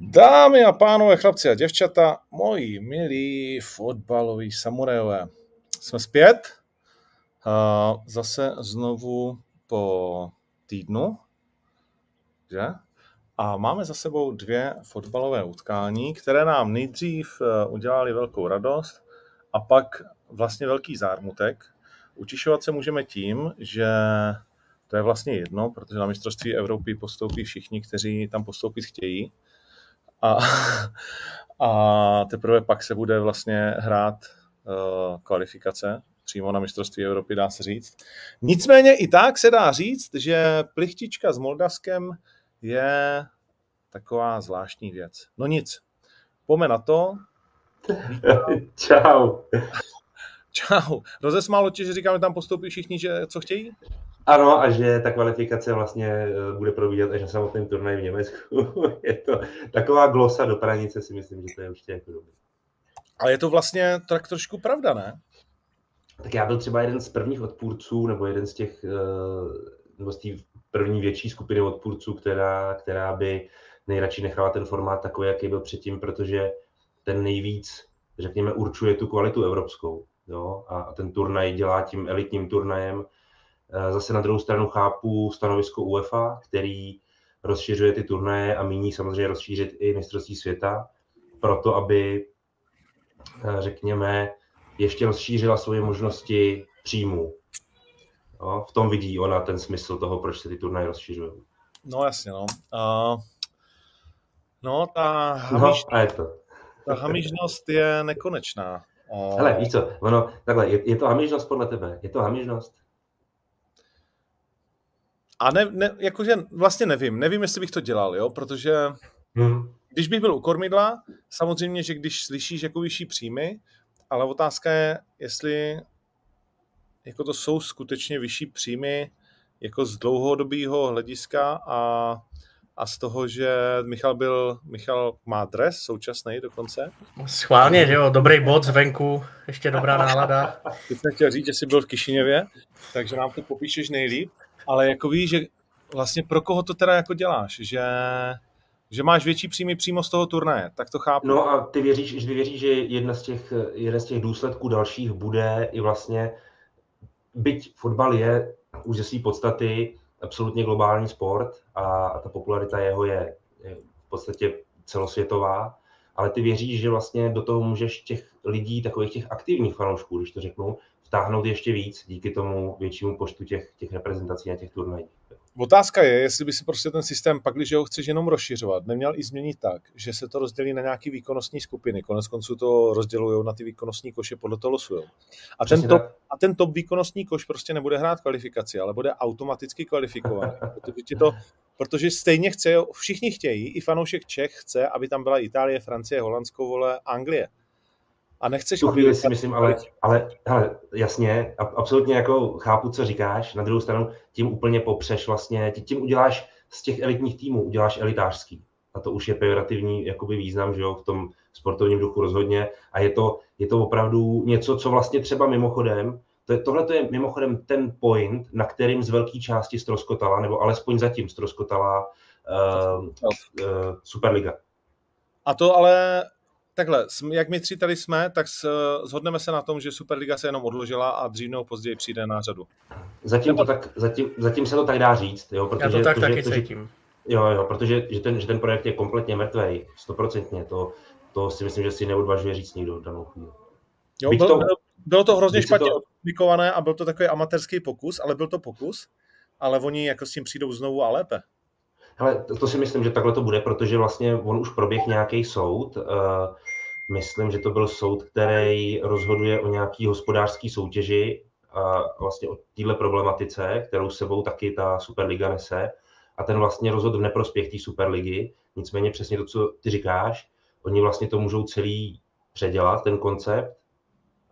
Dámy a pánové, chlapci a děvčata, moji milí fotbaloví samurajové, jsme zpět, zase znovu po týdnu, že? A máme za sebou dvě fotbalové utkání, které nám nejdřív eh, udělali velkou radost a pak vlastně velký zármutek. Utišovat se můžeme tím, že to je vlastně jedno, protože na mistrovství Evropy postoupí všichni, kteří tam postoupit chtějí. A, a teprve pak se bude vlastně hrát uh, kvalifikace přímo na mistrovství Evropy, dá se říct. Nicméně i tak se dá říct, že plichtička s Moldavskem je taková zvláštní věc. No nic, pome na to. Čau. Čau. Rozesmálo tě, že říkáme, tam postoupí všichni, že co chtějí? Ano, a že ta kvalifikace vlastně eh, bude probíhat až na samotném turnaji v Německu. je to taková glosa do pranice, si myslím, že to je určitě jako dobrý. Ale je to vlastně tak trošku pravda, ne? Tak já byl třeba jeden z prvních odpůrců, nebo jeden z těch, eh, nebo z té první větší skupiny odpůrců, která, která by nejradši nechala ten formát takový, jaký byl předtím, protože ten nejvíc, řekněme, určuje tu kvalitu evropskou. Jo? A ten turnaj dělá tím elitním turnajem. Eh, zase na druhou stranu chápu stanovisko UEFA, který rozšiřuje ty turnaje a míní samozřejmě rozšířit i mistrovství světa, proto aby, eh, řekněme, ještě rozšířila svoje možnosti příjmů. No, v tom vidí ona ten smysl toho, proč se ty turnaje rozšiřují. No jasně, no. Uh, no, ta, hamiž... no, a je to. ta hamižnost je nekonečná. Uh... Hele, víš co, ono, takhle, je, je to hamižnost podle tebe? Je to hamižnost? A ne, ne, jakože vlastně nevím, nevím, jestli bych to dělal, jo, protože hmm. když bych byl u kormidla, samozřejmě, že když slyšíš jako vyšší příjmy, ale otázka je, jestli jako to jsou skutečně vyšší příjmy jako z dlouhodobého hlediska a, a z toho, že Michal byl, Michal má dres současný dokonce. Schválně, že jo, dobrý bod zvenku, ještě dobrá nálada. Teď jsem chtěl říct, že jsi byl v Kišiněvě, takže nám to popíšeš nejlíp, ale jako víš, že vlastně pro koho to teda jako děláš, že že máš větší příjmy přímo z toho turnaje, tak to chápu. No a ty věříš, že věříš, že jedna z těch, jeden z těch důsledků dalších bude i vlastně, byť fotbal je už ze své podstaty absolutně globální sport a, a ta popularita jeho je, je v podstatě celosvětová, ale ty věříš, že vlastně do toho můžeš těch lidí, takových těch aktivních fanoušků, když to řeknu, vtáhnout ještě víc díky tomu většímu počtu těch, těch reprezentací a těch turnajů. Otázka je, jestli by si prostě ten systém, pak když ho chceš jenom rozšiřovat, neměl i změnit tak, že se to rozdělí na nějaké výkonnostní skupiny. Konec konců to rozdělují na ty výkonnostní koše, podle toho losují. A ten, top, a ten top výkonnostní koš prostě nebude hrát kvalifikaci, ale bude automaticky kvalifikovaný. Protože, to, protože stejně chce, všichni chtějí, i fanoušek Čech chce, aby tam byla Itálie, Francie, Holandsko, vole, Anglie a nechceš... Tu chvíli si myslím, ale, ale hele, jasně, absolutně jako chápu, co říkáš. Na druhou stranu tím úplně popřeš vlastně, tím uděláš z těch elitních týmů, uděláš elitářský. A to už je pejorativní jakoby význam, že jo, v tom sportovním duchu rozhodně. A je to, je to opravdu něco, co vlastně třeba mimochodem, to je, tohle je mimochodem ten point, na kterým z velké části stroskotala, nebo alespoň zatím stroskotala uh, uh, Superliga. A to ale takhle, jak my tři tady jsme, tak shodneme se na tom, že Superliga se jenom odložila a dřív nebo později přijde na řadu. Zatím, to tak, zatím, zatím se to tak dá říct, jo, protože... Já to tak to, taky cítím. Jo, jo, protože že ten, že ten projekt je kompletně mrtvý, stoprocentně, to, to si myslím, že si neodvažuje říct nikdo v danou chvíli. Jo, byl, to, bylo to hrozně špatně to... a byl to takový amatérský pokus, ale byl to pokus, ale oni jako s tím přijdou znovu a lépe. Hele, to, to si myslím, že takhle to bude, protože vlastně on už proběh nějaký soud. Uh, myslím, že to byl soud, který rozhoduje o nějaký hospodářský soutěži a vlastně o téhle problematice, kterou sebou taky ta Superliga nese. A ten vlastně rozhodl v neprospěch té Superligy. Nicméně přesně to, co ty říkáš, oni vlastně to můžou celý předělat, ten koncept,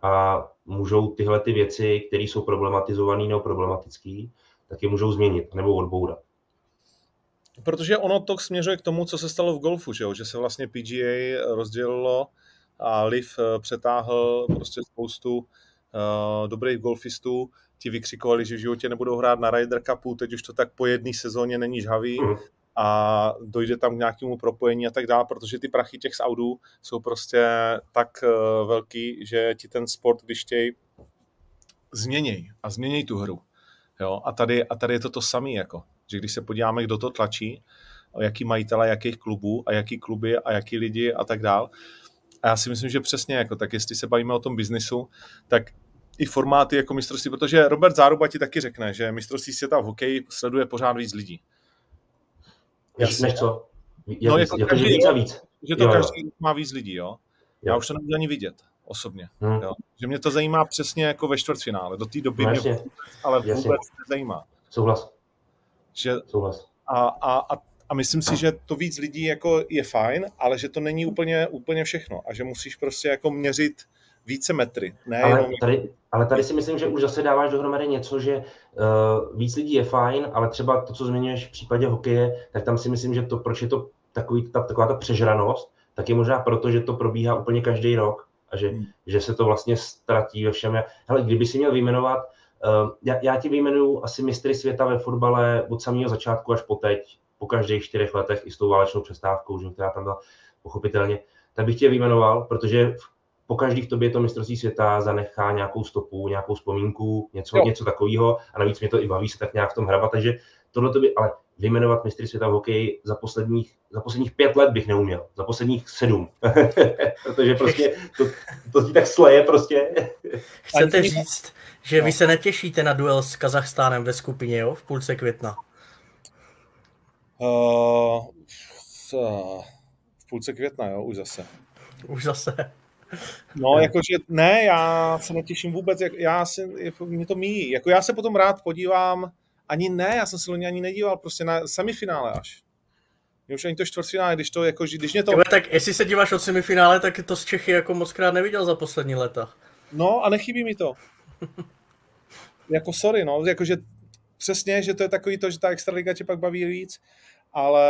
a můžou tyhle ty věci, které jsou problematizované nebo problematické, tak je můžou změnit nebo odbourat. Protože ono to směřuje k tomu, co se stalo v golfu, že, jo? že se vlastně PGA rozdělilo a Liv eh, přetáhl prostě spoustu uh, dobrých golfistů. Ti vykřikovali, že v životě nebudou hrát na Ryder Cupu, teď už to tak po jedné sezóně není žhavý. Mm. a dojde tam k nějakému propojení a tak dále, protože ty prachy těch Saudů jsou prostě tak uh, velký, že ti ten sport, když chtějí, změněj a změněj tu hru. Jo? A, tady, a tady je to to samé, jako, že když se podíváme, kdo to tlačí, jaký majitele, jakých klubů a jaký kluby a jaký lidi a tak dál. A já si myslím, že přesně jako, tak jestli se bavíme o tom biznisu, tak i formáty jako mistrovství, protože Robert Záruba ti taky řekne, že mistrovství světa v hokeji sleduje pořád víc lidí. Jasně. Než co? Je, no, jako, jako každý, víc a víc. Že to jo, každý jo. má víc lidí, jo. jo. Já už to nemůžu ani vidět osobně. Hmm. Jo. Že mě to zajímá přesně jako ve čtvrtfinále. Do té doby no, mě vůbec, ale vůbec jasně. nezajímá. Souhlas. Že, Souhlas. A, a, a, a myslím si, že to víc lidí jako je fajn, ale že to není úplně, úplně všechno a že musíš prostě jako měřit více metry. Ne ale, jenom... tady, ale tady si myslím, že už zase dáváš dohromady něco, že uh, víc lidí je fajn, ale třeba to, co zmiňuješ v případě hokeje, tak tam si myslím, že to, proč je to takový, ta, taková ta přežranost, tak je možná proto, že to probíhá úplně každý rok a že, hmm. že se to vlastně ztratí ve všem. Hele, kdyby si měl vyjmenovat, já, já ti vyjmenuju asi mistry světa ve fotbale od samého začátku až po teď, po každých čtyřech letech i s tou válečnou přestávkou, že, která tam byla pochopitelně, tak bych tě vyjmenoval, protože po každý v tobě to mistrovství světa zanechá nějakou stopu, nějakou vzpomínku, něco, něco takového a navíc mě to i baví se tak nějak v tom hrabat, takže tohle to by, ale vyjmenovat mistry světa v hokeji za posledních, za posledních pět let bych neuměl, za posledních sedm, protože prostě to, to ti tak sleje prostě. Chcete říct, že vy se netěšíte na duel s Kazachstánem ve skupině, jo, v půlce května? Uh, v půlce května, jo, už zase. Už zase. No, jakože ne, já se netěším vůbec, jak, já se, jako, mě to míjí. Jako já se potom rád podívám, ani ne, já jsem se loni ani nedíval, prostě na semifinále až. Mě už ani to čtvrtfinále, když to, jako, když mě to... Tebe, tak jestli se díváš od semifinále, tak to z Čechy jako moc krát neviděl za poslední leta. No a nechybí mi to. jako sorry, no, jakože přesně, že to je takový to, že ta extraliga tě pak baví víc, ale,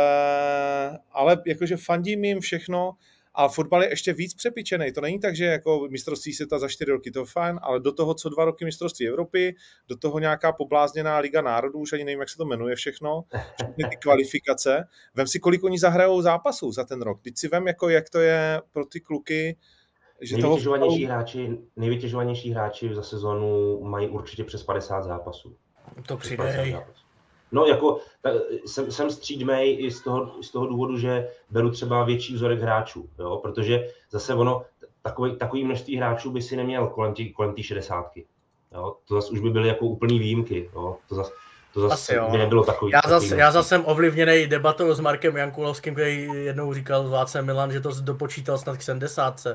ale jakože fandím jim všechno, a fotbal je ještě víc přepičený. To není tak, že jako mistrovství světa za čtyři roky to je fajn, ale do toho co dva roky mistrovství Evropy, do toho nějaká poblázněná Liga národů, už ani nevím, jak se to jmenuje všechno, všechny ty kvalifikace. Vem si, kolik oni zahrajou zápasů za ten rok. Teď si vem, jako, jak to je pro ty kluky, že nejvytěžovanější, toho... hráči, nejvytěžovanější hráči za sezonu mají určitě přes 50 zápasů. To přidej. No, jako ta, jsem, jsem střídmej i z toho, z toho důvodu, že beru třeba větší vzorek hráčů, jo? protože zase ono, takový, takový množství hráčů by si neměl kolem té kolem šedesátky. Jo? To zase už by byly jako úplný výjimky. Jo? To zase, to zase jo. by nebylo takový. Já zase, já zase jsem ovlivněný debatou s Markem Jankulovským, který jednou říkal Václav Milan, že to dopočítal snad k 70.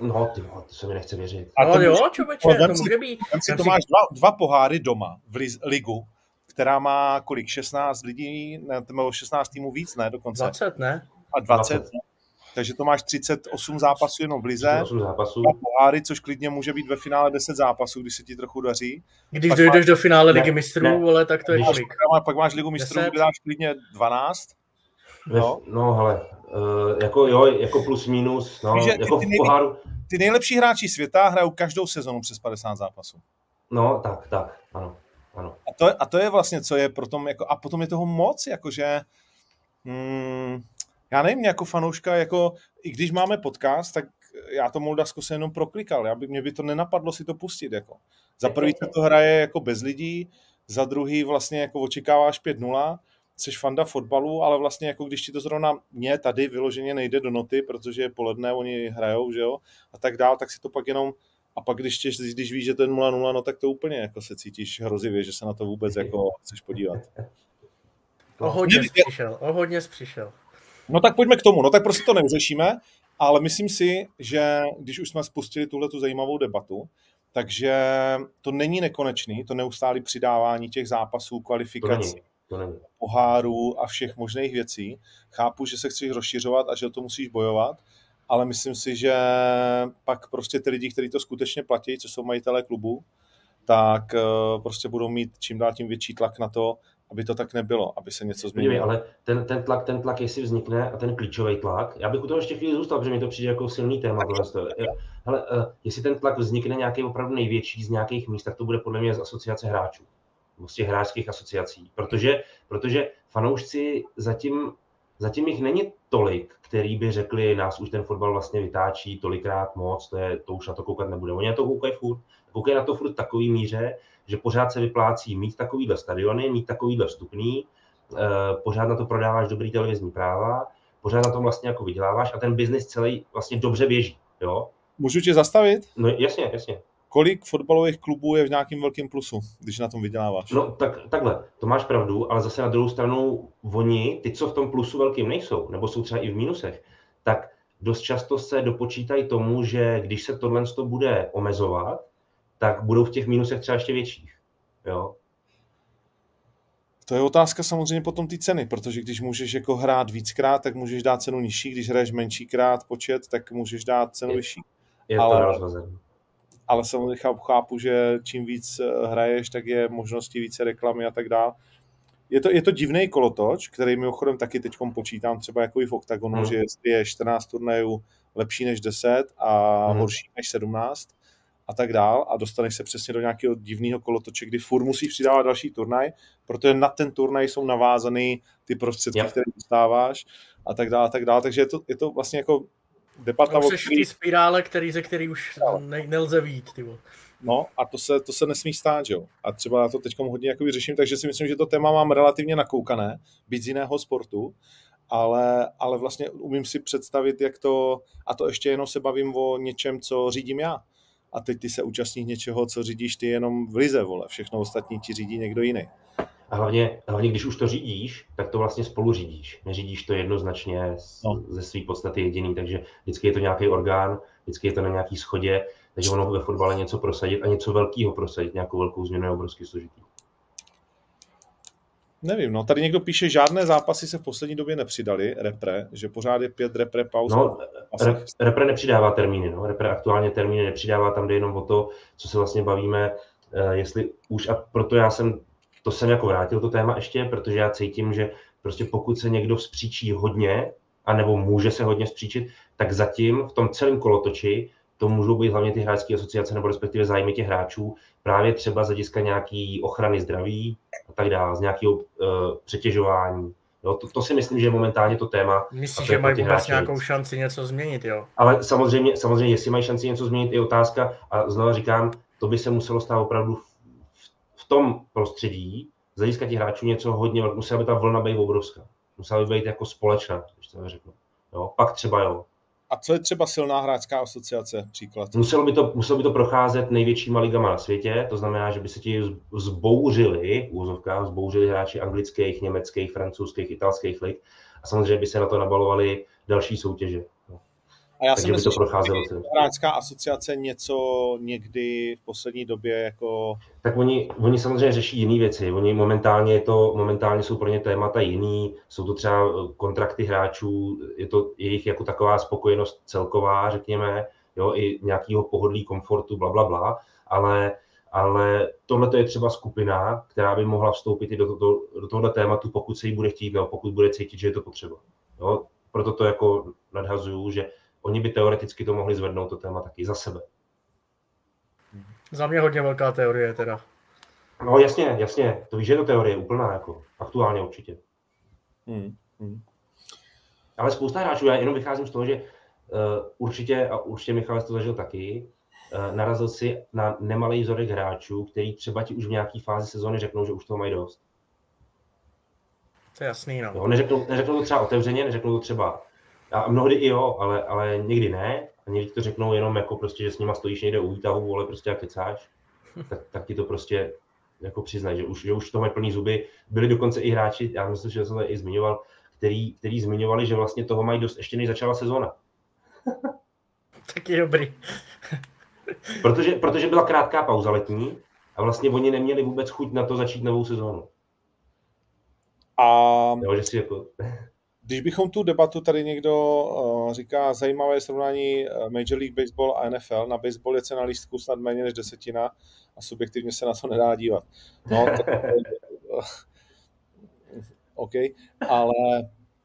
No, ty to se mi nechce věřit. A no jo, člověče, to může být. Si, to máš dva, dva poháry doma v ligu která má kolik, 16 lidí, ne, nebo 16 týmů víc, ne, dokonce. 20, ne? A 20, 20. Takže to máš 38 zápasů jenom v lize. 38 zápasů. A poháry, což klidně může být ve finále 10 zápasů, když se ti trochu daří. Když pak dojdeš máš... do finále Ligy mistrů, ale tak to je kolik? Pak, pak máš Ligu mistrů, kde dáš klidně 12. No, no hele, uh, jako jo, jako plus minus, no, Víš, jako ty, ty, v poháru. Ty nejlepší hráči světa hrajou každou sezonu přes 50 zápasů. No, tak, tak, ano. Ano. To, a to je vlastně, co je pro tom, jako, a potom je toho moc, jakože, hmm, já nevím, jako fanouška, jako, i když máme podcast, tak já to Moldavsko se jenom proklikal, já by, mě by to nenapadlo si to pustit, jako. Za prvý se to hraje jako bez lidí, za druhý vlastně jako očekáváš 5-0, jsi fanda fotbalu, ale vlastně jako když ti to zrovna mě tady vyloženě nejde do noty, protože je poledne, oni hrajou, že jo, a tak dál, tak si to pak jenom a pak když, tě, když víš, že to je 0-0, no tak to úplně jako se cítíš hrozivě, že se na to vůbec jako chceš podívat. O hodně jsi přišel, o hodně jsi přišel. No tak pojďme k tomu, no tak prostě to neuřešíme, ale myslím si, že když už jsme spustili tuhle tu zajímavou debatu, takže to není nekonečný, to neustálý přidávání těch zápasů, kvalifikací, pohárů a všech možných věcí. Chápu, že se chceš rozšiřovat a že o to musíš bojovat, ale myslím si, že pak prostě ty lidi, kteří to skutečně platí, co jsou majitelé klubu, tak eh, prostě budou mít čím dál tím větší tlak na to, aby to tak nebylo, aby se něco změnilo. ale ten, ten, tlak, ten tlak, jestli vznikne, a ten klíčový tlak, já bych u toho ještě chvíli zůstal, protože mi to přijde jako silný téma. Ale uh, jestli ten tlak vznikne nějaký opravdu největší z nějakých míst, tak to bude podle mě z asociace hráčů. z těch hráčských asociací, protože, protože fanoušci zatím, zatím jich není tolik, který by řekli, nás už ten fotbal vlastně vytáčí tolikrát moc, to, je, to už na to koukat nebude. Oni na to koukají furt. Koukají na to furt takový míře, že pořád se vyplácí mít takovýhle stadiony, mít takovýhle vstupný, eh, pořád na to prodáváš dobrý televizní práva, pořád na tom vlastně jako vyděláváš a ten biznis celý vlastně dobře běží. Jo? Můžu tě zastavit? No jasně, jasně. Kolik fotbalových klubů je v nějakém velkém plusu, když na tom vyděláváš? No tak, takhle, to máš pravdu, ale zase na druhou stranu oni, ty, co v tom plusu velkým nejsou, nebo jsou třeba i v mínusech, tak dost často se dopočítají tomu, že když se tohle bude omezovat, tak budou v těch mínusech třeba ještě větších. Jo? To je otázka samozřejmě potom ty ceny, protože když můžeš jako hrát víckrát, tak můžeš dát cenu nižší, když hraješ menšíkrát počet, tak můžeš dát cenu je, vyšší. Je ale, to rozhozen. Ale samozřejmě chápu, že čím víc eh, hraješ, tak je možnosti více reklamy a tak dále. Je to, je to divný kolotoč, který mimochodem taky teď počítám třeba jako i v OKTAGONu, hmm. že je 14 turnajů lepší než 10 a hmm. horší než 17 a tak dál a dostaneš se přesně do nějakého divného kolotoče, kdy furt musíš přidávat další turnaj, protože na ten turnaj jsou navázaný ty prostředky, yep. které dostáváš a tak dále, a tak dále. Takže je to, je to vlastně jako debata... No, té spirále, který, ze který už no. ne, nelze vít. Tyvo. No a to se, to se nesmí stát, jo. A třeba já to teď hodně jakoby řeším, takže si myslím, že to téma mám relativně nakoukané, být z jiného sportu, ale, ale vlastně umím si představit, jak to, a to ještě jenom se bavím o něčem, co řídím já a teď ty se účastníš něčeho, co řídíš ty jenom v lize, vole. Všechno ostatní ti řídí někdo jiný. A hlavně, hlavně, když už to řídíš, tak to vlastně spolu řídíš. Neřídíš to jednoznačně z, no. ze své podstaty jediný, takže vždycky je to nějaký orgán, vždycky je to na nějaký schodě, takže ono ve fotbale něco prosadit a něco velkého prosadit, nějakou velkou změnu je obrovsky složitý. Nevím, no tady někdo píše, žádné zápasy se v poslední době nepřidali, repre, že pořád je pět repre pauz. No, rep, repre nepřidává termíny, no. repre aktuálně termíny nepřidává, tam jde jenom o to, co se vlastně bavíme, uh, jestli už, a proto já jsem, to jsem jako vrátil to téma ještě, protože já cítím, že prostě pokud se někdo vzpříčí hodně, anebo může se hodně vzpříčit, tak zatím v tom celém kolotoči to můžou být hlavně ty hráčské asociace nebo respektive zájmy těch hráčů, právě třeba z hlediska nějaký ochrany zdraví a tak dále, z nějakého uh, přetěžování. Jo, to, to, si myslím, že je momentálně to téma. Myslíš, že mají vůbec nějakou šanci něco změnit, jo? Ale samozřejmě, samozřejmě, jestli mají šanci něco změnit, je otázka. A znovu říkám, to by se muselo stát opravdu v, tom prostředí, z hlediska těch hráčů něco hodně, musela by ta vlna být obrovská. Musela by být jako společná, když to řeknu. Jo? Pak třeba jo, a co je třeba silná hráčská asociace, příklad? Muselo by to, muselo by to procházet největšíma ligama na světě, to znamená, že by se ti zbouřili, úzovka, zbouřili hráči anglických, německých, francouzských, italských lig a samozřejmě by se na to nabalovali další soutěže. A já si myslím, to procházelo že hráčská asociace něco někdy v poslední době jako... Tak oni, oni samozřejmě řeší jiné věci. Oni momentálně, je to, momentálně jsou pro ně témata jiný, jsou to třeba eh, kontrakty hráčů, je to jejich jako taková spokojenost celková, řekněme, jo, i nějakého pohodlí, komfortu, bla, bla, bla, ale ale tohle je třeba skupina, která by mohla vstoupit i do, do, do tohoto tématu, pokud se jí bude chtít, nebo pokud bude cítit, že je to potřeba. Jo? Proto to jako nadhazuju, že oni by teoreticky to mohli zvednout to téma taky za sebe. Za mě hodně velká teorie teda. No jasně, jasně, to víš, že je to teorie úplná, jako aktuálně určitě. Hmm. Hmm. Ale spousta hráčů, já jenom vycházím z toho, že uh, určitě, a určitě Michal to zažil taky, uh, narazil si na nemalý vzorek hráčů, který třeba ti už v nějaké fázi sezóny řeknou, že už toho mají dost. To je jasný, no. Jo, neřeknou, neřeknou to třeba otevřeně, neřeknou to třeba a mnohdy i jo, ale, ale někdy ne. A někdy to řeknou jenom jako prostě, že s nima stojíš někde u výtahu, ale prostě jak kecáš, tak, tak ti to prostě jako přiznají, že už, že už to mají plný zuby. Byli dokonce i hráči, já myslím, že jsem to i zmiňoval, který, který zmiňovali, že vlastně toho mají dost ještě než začala sezóna. Taky dobrý. protože, protože byla krátká pauza letní a vlastně oni neměli vůbec chuť na to začít novou sezónu. A... Jo, že si jako... Když bychom tu debatu tady někdo uh, říká zajímavé srovnání eh, Major League Baseball a NFL, na baseball je cena lístku snad méně než desetina a subjektivně se na to nedá dívat. No, to, OK, ale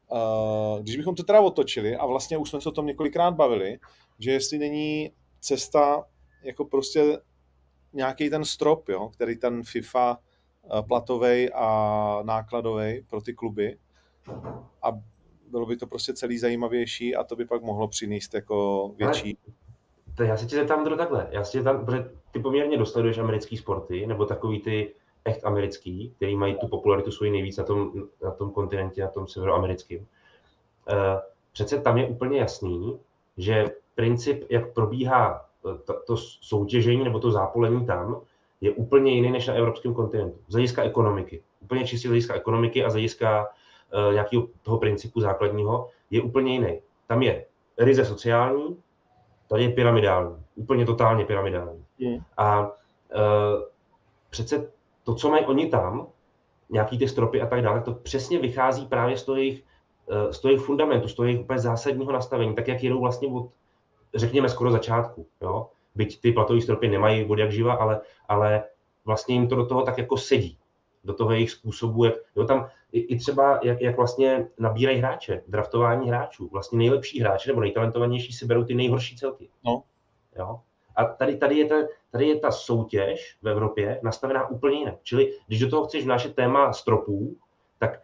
uh, když bychom to teda otočili a vlastně už jsme se o tom několikrát bavili, že jestli není cesta jako prostě nějaký ten strop, jo, který ten FIFA platový a nákladový pro ty kluby a bylo by to prostě celý zajímavější a to by pak mohlo přinést jako větší. To já se tě zeptám to takhle. Já si tam, protože ty poměrně dosleduješ americký sporty, nebo takový ty echt americký, který mají tu popularitu svoji nejvíc na tom, na tom kontinentě, na tom severoamerickém. Eh, přece tam je úplně jasný, že princip, jak probíhá eh, to, to soutěžení nebo to zápolení tam, je úplně jiný než na evropském kontinentu. Z hlediska ekonomiky. Úplně čistě z hlediska ekonomiky a z hlediska nějakého toho principu základního je úplně jiný. Tam je ryze sociální, tady je pyramidální. Úplně totálně pyramidální. Mm. A uh, přece to, co mají oni tam, nějaký ty stropy a tak dále, to přesně vychází právě z toho jejich, z toho jejich fundamentu, z toho jejich úplně zásadního nastavení, tak jak jedou vlastně od, řekněme, skoro začátku. Jo? byť ty platové stropy nemají vody jak živa, ale, ale vlastně jim to do toho tak jako sedí, do toho jejich způsobu, jak, jo, tam i, i třeba, jak, jak vlastně nabírají hráče, draftování hráčů, vlastně nejlepší hráči nebo nejtalentovanější si berou ty nejhorší celky. No. Jo? A tady, tady, je ta, tady je ta soutěž v Evropě nastavená úplně jinak. Čili když do toho chceš vnášet téma stropů, tak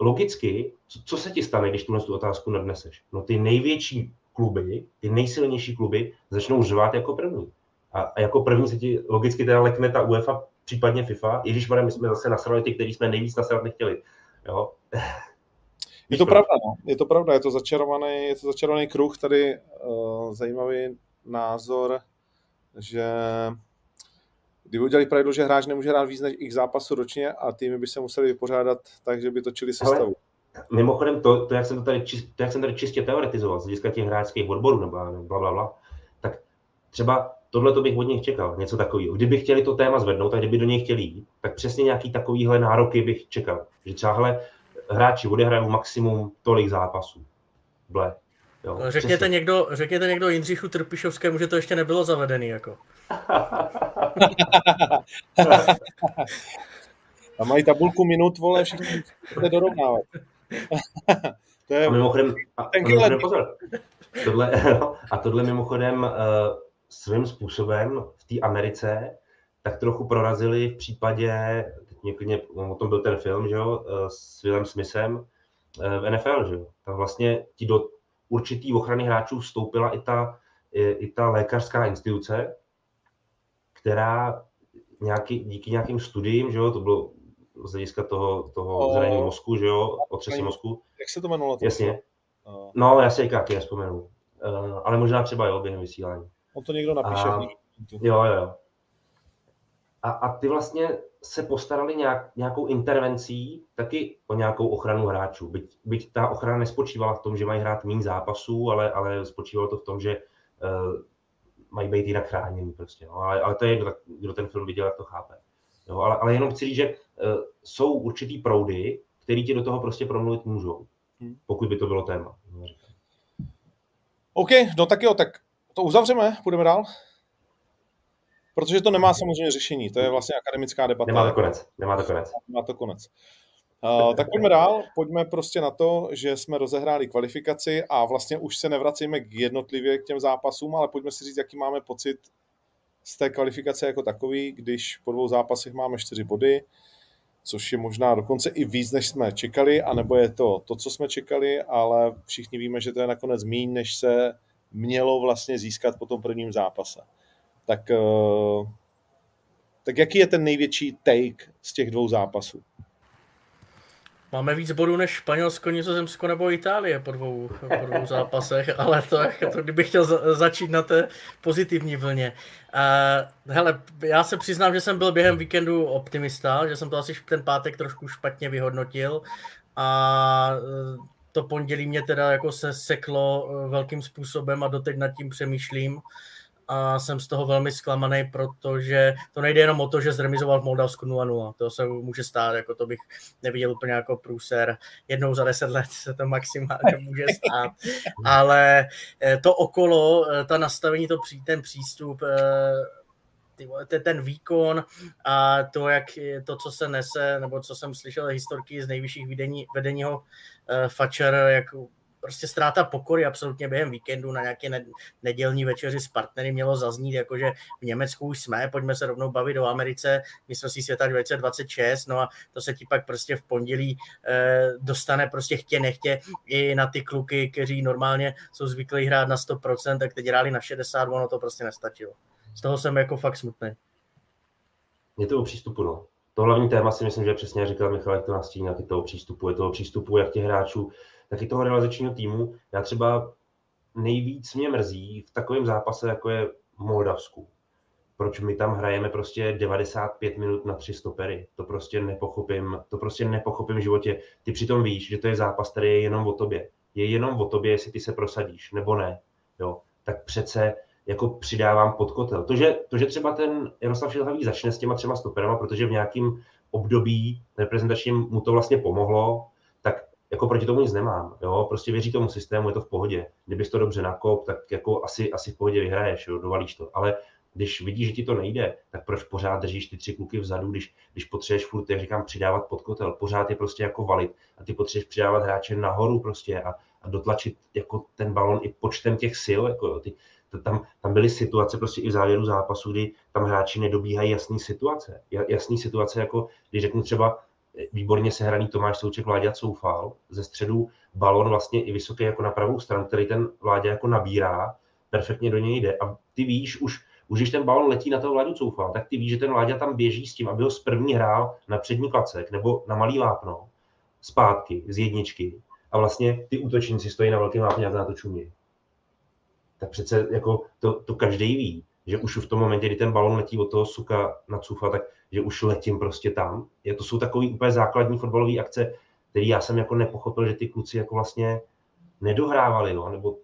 logicky, co, co se ti stane, když tuhle tu otázku nadneseš? No ty největší kluby, ty nejsilnější kluby, začnou řvát jako první. A, a jako první se ti logicky teda lekne ta UEFA, případně FIFA, i když my jsme zase nasrali ty, který jsme nejvíc nasrat nechtěli. Jo? Je to pravda, no. je to pravda, je to začarovaný, je to začarovaný kruh, tady uh, zajímavý názor, že kdyby udělali pravidlo, že hráč nemůže hrát víc než x zápasů ročně a týmy by se museli vypořádat tak, že by točili sestavu. Ale Mimochodem, to, to, jak jsem to tady, to, jak jsem tady čistě teoretizoval z hlediska těch hráčských odborů nebo bla, bla, bla, tak třeba tohle to bych od nich čekal, něco takového. Kdyby chtěli to téma zvednout, tak kdyby do něj chtěli jít, tak přesně nějaký takovýhle nároky bych čekal. Že třeba hele, hráči odehrajou maximum tolik zápasů. Ble. Jo, řekněte, někdo, řekněte někdo Jindřichu Trpišovskému, že to ještě nebylo zavedený. Jako. A mají tabulku minut, vole, všichni jde dorovnávat. to je... A mimochodem, a, ten mimochodem pozor, tohle, a tohle mimochodem uh, svým způsobem v té Americe tak trochu prorazili v případě, teď mě, o tom byl ten film, že jo, uh, s Willem Smithem uh, v NFL, že jo. Tam vlastně ti do určitý ochrany hráčů vstoupila i ta, i, i ta lékařská instituce, která nějaký, díky nějakým studiím, že jo, to bylo z hlediska toho, toho o... zranění mozku, že jo, otřesy mozku. Jak se to jmenovalo? Jasně. No, já si taky nespomenu. Uh, ale možná třeba jo, během vysílání. On to někdo napíše. A... Jo, jo. A, a ty vlastně se postarali nějak, nějakou intervencí taky o nějakou ochranu hráčů. Byť, byť ta ochrana nespočívala v tom, že mají hrát méně zápasů, ale, ale spočívalo to v tom, že uh, mají být jinak chráněni prostě. No. Ale, ale to je, kdo, kdo ten film viděl, jak to chápe. Jo, ale, ale jenom chci říct, že uh, jsou určitý proudy, který ti do toho prostě promluvit můžou, hmm. pokud by to bylo téma. OK, no tak jo, tak to uzavřeme, půjdeme dál. Protože to nemá samozřejmě řešení, to je vlastně akademická debata. Nemá to konec, nemá to konec. Nemá to konec. Uh, tak pojďme dál, pojďme prostě na to, že jsme rozehráli kvalifikaci a vlastně už se nevracíme k jednotlivě k těm zápasům, ale pojďme si říct, jaký máme pocit z té kvalifikace jako takový, když po dvou zápasech máme čtyři body, což je možná dokonce i víc, než jsme čekali, anebo je to to, co jsme čekali, ale všichni víme, že to je nakonec méně, než se mělo vlastně získat po tom prvním zápase. Tak, eh, tak jaký je ten největší take z těch dvou zápasů? Máme víc bodů než Španělsko, Nizozemsko nebo Itálie po dvou, po dvou zápasech, ale to, to kdybych chtěl za, začít na té pozitivní vlně. Uh, hele, já se přiznám, že jsem byl během víkendu optimista, že jsem to asi ten pátek trošku špatně vyhodnotil a eh, to pondělí mě teda jako se seklo eh, velkým způsobem a doteď nad tím přemýšlím. A jsem z toho velmi zklamaný, protože to nejde jenom o to, že zremizoval v Moldavsku 0-0. To se může stát, jako to bych neviděl úplně jako průser. Jednou za deset let se to maximálně může stát. Ale eh, to okolo, eh, ta nastavení, to, ten přístup, ten výkon a to, jak to, co se nese, nebo co jsem slyšel historky z nejvyšších vedení, vedeního Fatscher, jak prostě ztráta pokory absolutně během víkendu na nějaké nedělní večeři s partnery mělo zaznít, jakože v Německu už jsme, pojďme se rovnou bavit o Americe, mistrovství světa 2026, no a to se ti pak prostě v pondělí eh, dostane prostě chtě nechtě i na ty kluky, kteří normálně jsou zvyklí hrát na 100%, tak teď hráli na 60, ono to prostě nestačilo. Z toho jsem jako fakt smutný. Je to o přístupu, no. To hlavní téma si myslím, že přesně říkal Michal, jak to nastíní, jak je to o přístupu, je to o přístupu jak těch hráčů, tak i toho realizačního týmu. Já třeba nejvíc mě mrzí v takovém zápase, jako je v Moldavsku. Proč my tam hrajeme prostě 95 minut na tři stopery. To prostě nepochopím, to prostě nepochopím v životě. Ty přitom víš, že to je zápas, který je jenom o tobě. Je jenom o tobě, jestli ty se prosadíš, nebo ne. Jo. Tak přece jako přidávám pod kotel. To, že, to, že třeba ten Jaroslav Šilhavý začne s těma třema stoperama, protože v nějakém období reprezentačním mu to vlastně pomohlo, tak jako proti tomu nic nemám. Jo? Prostě věří tomu systému, je to v pohodě. Kdybys to dobře nakop, tak jako asi, asi v pohodě vyhraješ, jo? dovalíš to. Ale když vidíš, že ti to nejde, tak proč pořád držíš ty tři kluky vzadu, když, když potřebuješ furt, jak říkám, přidávat pod kotel, pořád je prostě jako valit a ty potřebuješ přidávat hráče nahoru prostě a, a dotlačit jako ten balon i počtem těch sil, jako ty, tam, tam byly situace prostě i v závěru zápasu, kdy tam hráči nedobíhají jasný situace. Jasný situace, jako když řeknu třeba eh, výborně sehraný Tomáš Souček Vláďa Coufal, ze středu balon vlastně i vysoký jako na pravou stranu, který ten Vláďa jako nabírá, perfektně do něj jde. A ty víš už, už když ten balon letí na toho Vláďu Coufal, tak ty víš, že ten Vláďa tam běží s tím, aby ho z první hrál na přední klacek nebo na malý vápno, zpátky z jedničky. A vlastně ty útočníci stojí na velkém vápně a na to čumí tak přece jako to, to každý ví, že už v tom momentě, kdy ten balon letí od toho suka na cufa, tak že už letím prostě tam. Je, to jsou takové úplně základní fotbalové akce, které já jsem jako nepochopil, že ty kluci jako vlastně nedohrávali, no, nebo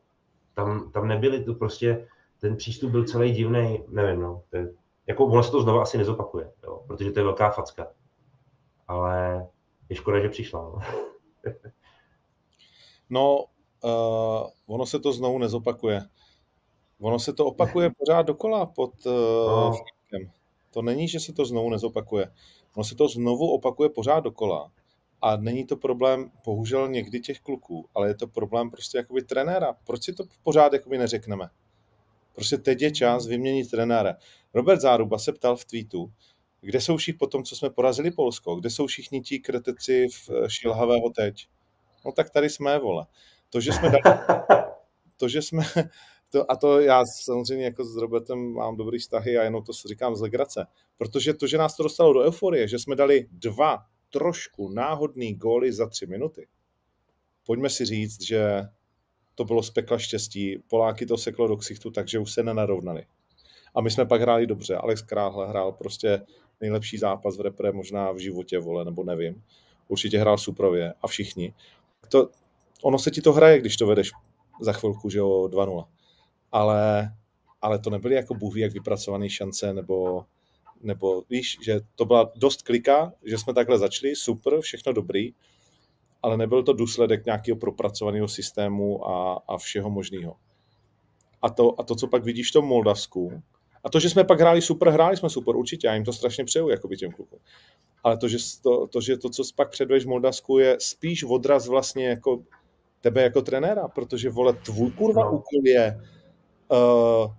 tam, tam nebyli, to prostě, ten přístup byl celý divný, nevím, no, to je, jako ono se to znovu asi nezopakuje, jo, protože to je velká facka. Ale je škoda, že přišla. No, no uh, ono se to znovu nezopakuje. Ono se to opakuje pořád dokola pod uh, no. To není, že se to znovu nezopakuje. Ono se to znovu opakuje pořád dokola. A není to problém, bohužel někdy těch kluků, ale je to problém prostě jakoby trenéra. Proč si to pořád jakoby neřekneme? Prostě teď je čas vyměnit trenéra. Robert Záruba se ptal v tweetu, kde jsou všichni po tom, co jsme porazili Polsko, kde jsou všichni ti kreteci v eh, Šilhavého teď? No tak tady jsme, vole. To, že jsme dali, to, že jsme, to, a to já samozřejmě jako s Robertem mám dobrý vztahy a jenom to říkám z legrace. Protože to, že nás to dostalo do euforie, že jsme dali dva trošku náhodný góly za tři minuty, pojďme si říct, že to bylo z pekla štěstí. Poláky to seklo do ksichtu, takže už se nenarovnali. A my jsme pak hráli dobře. Alex Kráhle hrál prostě nejlepší zápas v repre možná v životě, vole, nebo nevím. Určitě hrál suprově a všichni. To, ono se ti to hraje, když to vedeš za chvilku, že jo, 2-0 ale, ale to nebyly jako bůh jak vypracované šance, nebo, nebo víš, že to byla dost klika, že jsme takhle začali, super, všechno dobrý, ale nebyl to důsledek nějakého propracovaného systému a, a všeho možného. A to, a to, co pak vidíš v tom Moldavsku, a to, že jsme pak hráli super, hráli jsme super, určitě, já jim to strašně přeju, by těm klukům. Ale to že, to, to, že to, co pak předveš v Moldavsku, je spíš odraz vlastně jako tebe jako trenéra, protože, vole, tvůj kurva úkol je uh,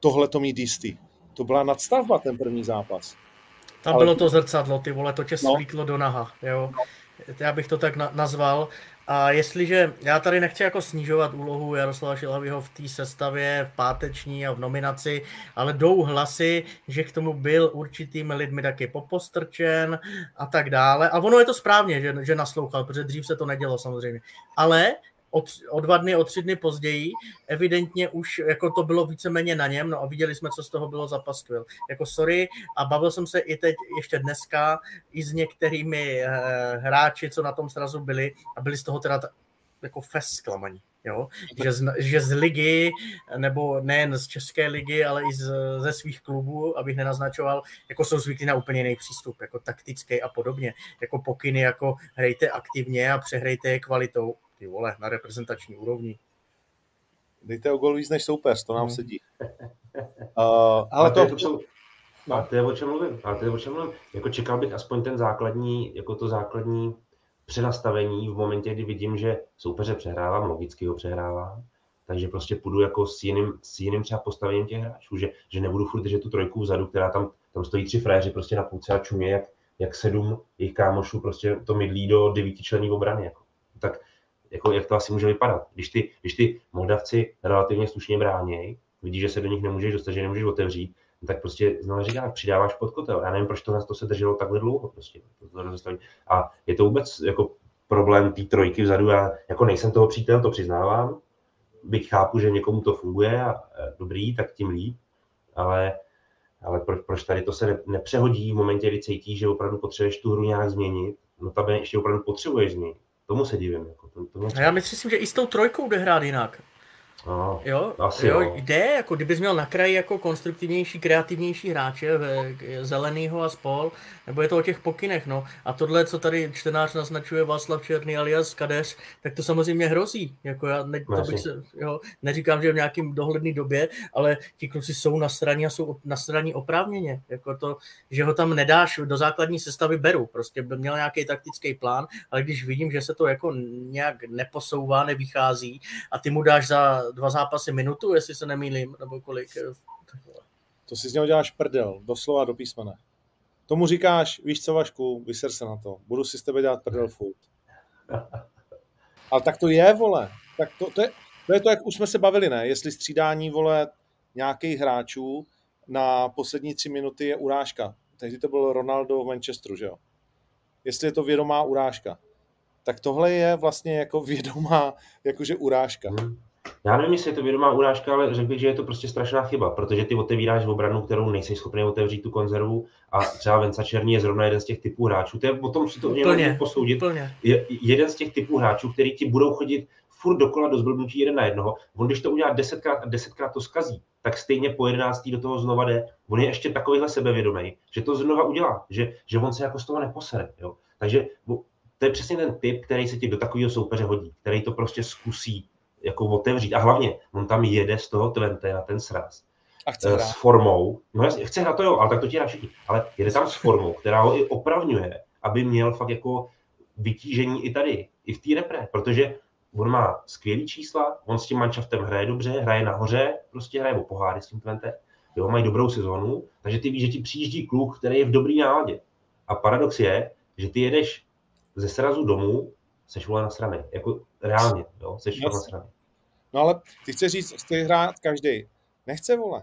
tohle to mít jistý. To byla nadstavba ten první zápas. Tam Ale... bylo to zrcadlo, ty vole, to tě no. svítlo do naha, jo. Já bych to tak na- nazval. A jestliže, já tady nechci jako snižovat úlohu Jaroslava Šilhavýho v té sestavě, v páteční a v nominaci, ale jdou hlasy, že k tomu byl určitými lidmi taky popostrčen a tak dále. A ono je to správně, že, že naslouchal, protože dřív se to nedělo samozřejmě. Ale o, o dva dny, o tři dny později, evidentně už jako to bylo víceméně na něm, no a viděli jsme, co z toho bylo za paskvil. Jako sorry, a bavil jsem se i teď, ještě dneska, i s některými eh, hráči, co na tom srazu byli, a byli z toho teda jako fest zklamaní. Jo? Že, z, že z ligy, nebo nejen z České ligy, ale i z, ze svých klubů, abych nenaznačoval, jako jsou zvyklí na úplně jiný přístup, jako taktický a podobně. Jako pokyny, jako hrajte aktivně a přehrajte je kvalitou ty vole, na reprezentační úrovni. Dejte o gol víc než soupeř, to nám hmm. sedí. Uh, ale to... to a to je o čem mluvím. A to je o čem mluvím. Jako čekal bych aspoň ten základní, jako to základní přenastavení v momentě, kdy vidím, že soupeře přehrávám, logicky ho přehrávám, takže prostě půjdu jako s jiným, s jiným třeba postavením těch hráčů, že, že nebudu furt držet tu trojku vzadu, která tam, tam stojí tři fréři prostě na půlce a čumě, jak, jak sedm jejich kámošů prostě to mydlí do devítičlenní obrany. Jako. Tak jako, jak to asi může vypadat. Když ty, když ty Moldavci relativně slušně bránějí, vidíš, že se do nich nemůžeš dostat, že nemůžeš otevřít, no tak prostě znovu říká, přidáváš pod kotel. Já nevím, proč to, to se drželo takhle dlouho. Prostě, a je to vůbec jako problém té trojky vzadu. Já jako nejsem toho přítel, to přiznávám, byť chápu, že někomu to funguje a dobrý, tak tím líp, ale, ale proč, proč tady to se nepřehodí v momentě, kdy cítíš, že opravdu potřebuješ tu hru nějak změnit, no tam ještě opravdu potřebuješ změnit. Tomu se divím. Jako, to, to já myslím, že i s tou trojkou jde hrát jinak. No, jo, asi jo, jo, jde, jako kdybys měl na kraji jako konstruktivnější, kreativnější hráče, zelenýho a spol, nebo je to o těch pokynech, no. A tohle, co tady čtenář naznačuje Václav Černý alias Kadeř, tak to samozřejmě hrozí. Jako já ne, to bych se, jo, neříkám, že v nějakým dohledný době, ale ti kluci jsou na straně a jsou na straně oprávněně. Jako to, že ho tam nedáš do základní sestavy beru. Prostě by měl nějaký taktický plán, ale když vidím, že se to jako nějak neposouvá, nevychází a ty mu dáš za dva zápasy minutu, jestli se nemýlím, nebo kolik. To si z něho děláš prdel, doslova do písmene. Tomu říkáš, víš co Vašku, vyser se na to, budu si s tebe dělat prdel furt. Ale tak to je, vole. Tak to, to, je, to je to, jak už jsme se bavili, ne? Jestli střídání, vole, nějakých hráčů na poslední tři minuty je urážka. Tehdy to byl Ronaldo v Manchesteru, že jo? Jestli je to vědomá urážka. Tak tohle je vlastně jako vědomá, jakože urážka. Hmm. Já nevím, jestli je to vědomá urážka, ale řekl bych, že je to prostě strašná chyba, protože ty otevíráš v obranu, kterou nejsi schopný otevřít tu konzervu a třeba Venca Černý je zrovna jeden z těch typů hráčů. To je o tom si to úplně, posoudit. Úplně. Je, jeden z těch typů hráčů, který ti budou chodit furt dokola do zblbnutí jeden na jednoho. On když to udělá desetkrát a desetkrát to skazí, tak stejně po jedenáctý do toho znova jde. On je ještě takovýhle sebevědomý, že to znova udělá, že, že on se jako z toho neposere. Jo? Takže to je přesně ten typ, který se ti do takového soupeře hodí, který to prostě zkusí jako otevřít. A hlavně, on tam jede z toho Twente na ten sraz. A chce s formou, no jasně, chce hrát to jo, ale tak to ti všichni, ale jede tam s formou, která ho i opravňuje, aby měl fakt jako vytížení i tady, i v té repre, protože on má skvělý čísla, on s tím manšaftem hraje dobře, hraje nahoře, prostě hraje o poháry s tím Twente, jo, mají dobrou sezónu, takže ty víš, že ti přijíždí kluk, který je v dobrý náladě. A paradox je, že ty jedeš ze srazu domů seš vole nasraný. Jako reálně, jo, seš yes. nasraný. No ale ty chceš říct, chce hrát každý. Nechce, vole.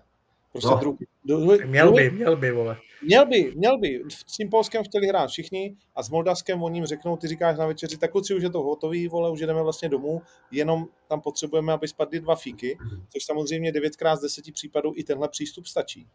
Prostě no. druhý, druhý, měl by, měl by, vole. Měl by, měl by. S tím Polskem chtěli hrát všichni a s Moldavskem oni jim řeknou, ty říkáš na večeři, tak kluci už je to hotový, vole, už jdeme vlastně domů, jenom tam potřebujeme, aby spadly dva fíky, což samozřejmě 9 z 10 případů i tenhle přístup stačí.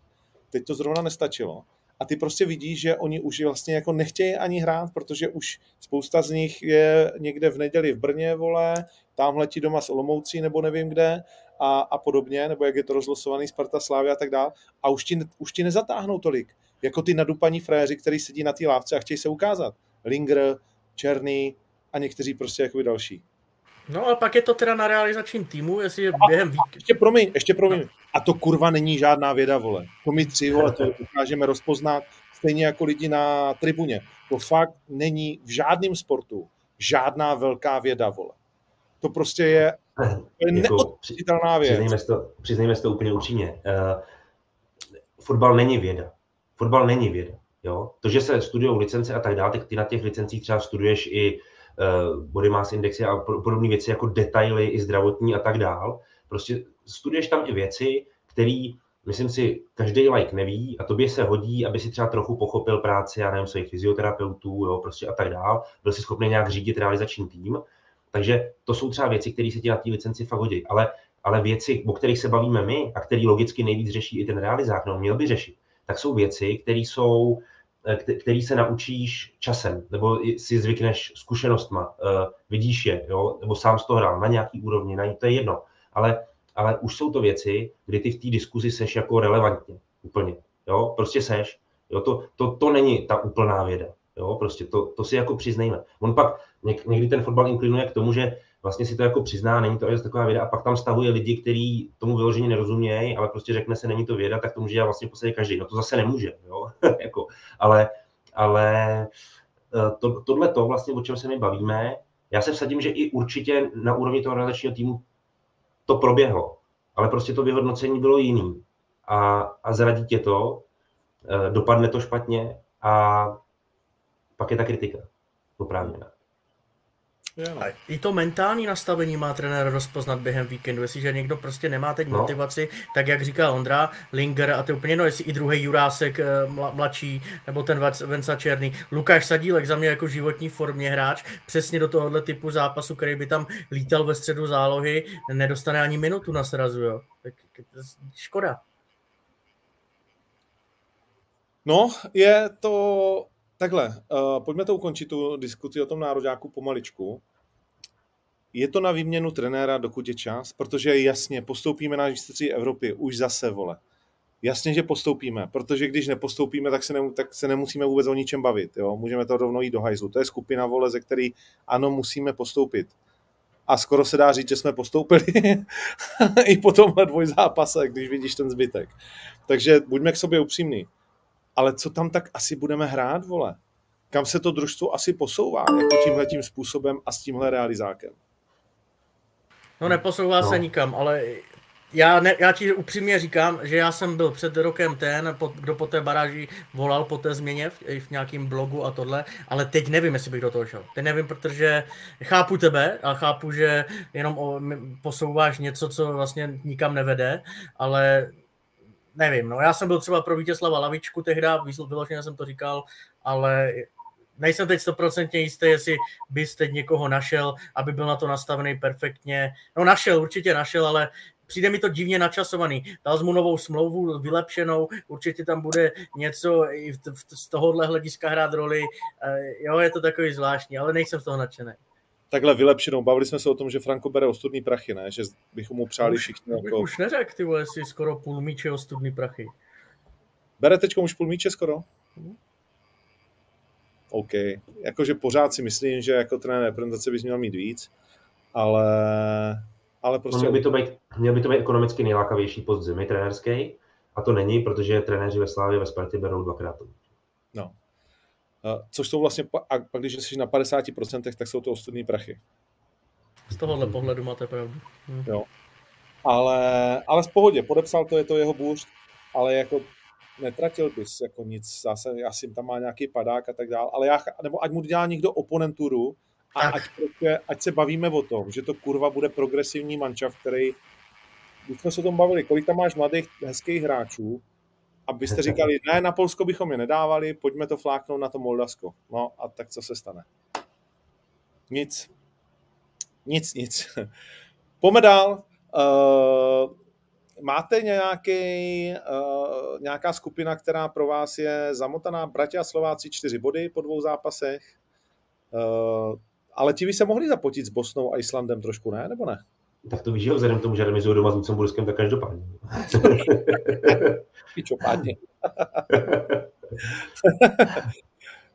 Teď to zrovna nestačilo a ty prostě vidíš, že oni už vlastně jako nechtějí ani hrát, protože už spousta z nich je někde v neděli v Brně, vole, tamhle ti doma s Olomoucí nebo nevím kde a, a podobně, nebo jak je to rozlosovaný Sparta Slávy a tak dále. A už ti, už ti nezatáhnou tolik, jako ty nadupaní fréři, který sedí na té lávce a chtějí se ukázat. Linger, Černý a někteří prostě jako další. No ale pak je to teda na realizačním týmu, jestli je během vík... Ještě promiň, ještě promiň. No. A to kurva není žádná věda, vole. To my tři, vole, to dokážeme rozpoznat stejně jako lidi na tribuně. To fakt není v žádném sportu žádná velká věda, vole. To prostě je, to je jako, věc. Přiznejme si, to, přiznejme si to úplně upřímně. Uh, fotbal není věda. Fotbal není věda. Jo? To, že se studují licence a tak dále, tak ty na těch licencích třeba studuješ i uh, body mass indexy a podobné věci jako detaily i zdravotní a tak dál. Prostě studuješ tam i věci, které, myslím si, každý like neví a tobě se hodí, aby si třeba trochu pochopil práci, já nevím, svých fyzioterapeutů, jo, prostě a tak dál. Byl si schopný nějak řídit realizační tým. Takže to jsou třeba věci, které se ti na té licenci fakt hodí. Ale, ale věci, o kterých se bavíme my a který logicky nejvíc řeší i ten realizák, no, měl by řešit, tak jsou věci, které jsou eh, který se naučíš časem, nebo si zvykneš zkušenostma, uh, vidíš je, jo, nebo sám z toho hrál na nějaký úrovni, na to je jedno. Ale ale už jsou to věci, kdy ty v té diskuzi seš jako relevantně, úplně, jo, prostě seš, jo, to, to, to není ta úplná věda, jo, prostě to, to si jako přiznejme. On pak něk, někdy ten fotbal inklinuje k tomu, že vlastně si to jako přizná, není to taková věda a pak tam stavuje lidi, kteří tomu vyloženě nerozumějí, ale prostě řekne se, není to věda, tak to může dělat vlastně v podstatě každý. No to zase nemůže, jo, jako, ale, ale to, tohle to vlastně, o čem se my bavíme, já se vsadím, že i určitě na úrovni toho realizačního týmu to proběhlo, ale prostě to vyhodnocení bylo jiný. A, a zradí tě to, eh, dopadne to špatně a pak je ta kritika oprávněná. A i to mentální nastavení má trenér rozpoznat během víkendu. Jestliže někdo prostě nemá teď no. motivaci, tak jak říká Ondra, Linger a to je úplně no, jestli i druhý Jurásek eh, mladší, nebo ten Venca Černý. Lukáš Sadílek za mě jako životní formě hráč, přesně do tohohle typu zápasu, který by tam lítal ve středu zálohy, nedostane ani minutu na srazu, jo. Tak škoda. No, je to Takhle, uh, pojďme to ukončit, tu diskuzi o tom nároďáku pomaličku. Je to na výměnu trenéra, dokud je čas, protože jasně, postoupíme na mistrovství Evropy už zase, vole. Jasně, že postoupíme, protože když nepostoupíme, tak se, ne, tak se nemusíme vůbec o ničem bavit. Jo? Můžeme to rovnou jít do hajzlu. To je skupina vole, ze který ano, musíme postoupit. A skoro se dá říct, že jsme postoupili i po tomhle dvojzápase, když vidíš ten zbytek. Takže buďme k sobě upřímní ale co tam tak asi budeme hrát, vole? Kam se to družstvo asi posouvá, jako tímhle tím způsobem a s tímhle realizákem? No neposouvá no. se nikam, ale já, ne, já ti upřímně říkám, že já jsem byl před rokem ten, kdo po té baráži volal po té změně v, v nějakém blogu a tohle, ale teď nevím, jestli bych do toho šel. Teď nevím, protože chápu tebe a chápu, že jenom o, posouváš něco, co vlastně nikam nevede, ale nevím, no já jsem byl třeba pro Vítězslava Lavičku tehdy, vyloženě jsem to říkal, ale nejsem teď stoprocentně jistý, jestli bys teď někoho našel, aby byl na to nastavený perfektně. No našel, určitě našel, ale přijde mi to divně načasovaný. Dal mu novou smlouvu vylepšenou, určitě tam bude něco i z tohohle hlediska hrát roli. Eh, jo, je to takový zvláštní, ale nejsem z toho nadšený takhle vylepšenou. Bavili jsme se o tom, že Franko bere ostudný prachy, ne? Že bychom mu přáli už, všichni. Jako... Už neřekl, ty vole, si skoro půl míče ostudný prachy. Bere teď už půl míče skoro? OK. Jakože pořád si myslím, že jako trenér reprezentace bys měl mít víc, ale, ale prostě... Měl, by to být, měl by to být ekonomicky nejlákavější post zimy trenérský, a to není, protože trenéři ve Slávě ve Spartě berou dvakrát. No, což jsou vlastně, a pak když jsi na 50%, tak jsou to ostudné prachy. Z tohohle pohledu máte pravdu. Hm. Jo. Ale, ale v pohodě, podepsal to, je to jeho bůř, ale jako netratil bys jako nic, zase asi tam má nějaký padák a tak dále, ale já, nebo ať mu dělá někdo oponenturu a ať, prostě, ať, se bavíme o tom, že to kurva bude progresivní mančav, který, když jsme se o tom bavili, kolik tam máš mladých, hezkých hráčů, abyste říkali, ne, na Polsko bychom je nedávali, pojďme to fláknout na to Moldavsko. No a tak co se stane? Nic. Nic, nic. Pojďme dál. Uh, máte nějaký, uh, nějaká skupina, která pro vás je zamotaná? Bratě a Slováci čtyři body po dvou zápasech. Uh, ale ti by se mohli zapotit s Bosnou a Islandem trošku, ne? Nebo ne? Tak to víš, že vzhledem k tomu, že remizují doma s Lucemburskem, tak každopádně. Pičopádně.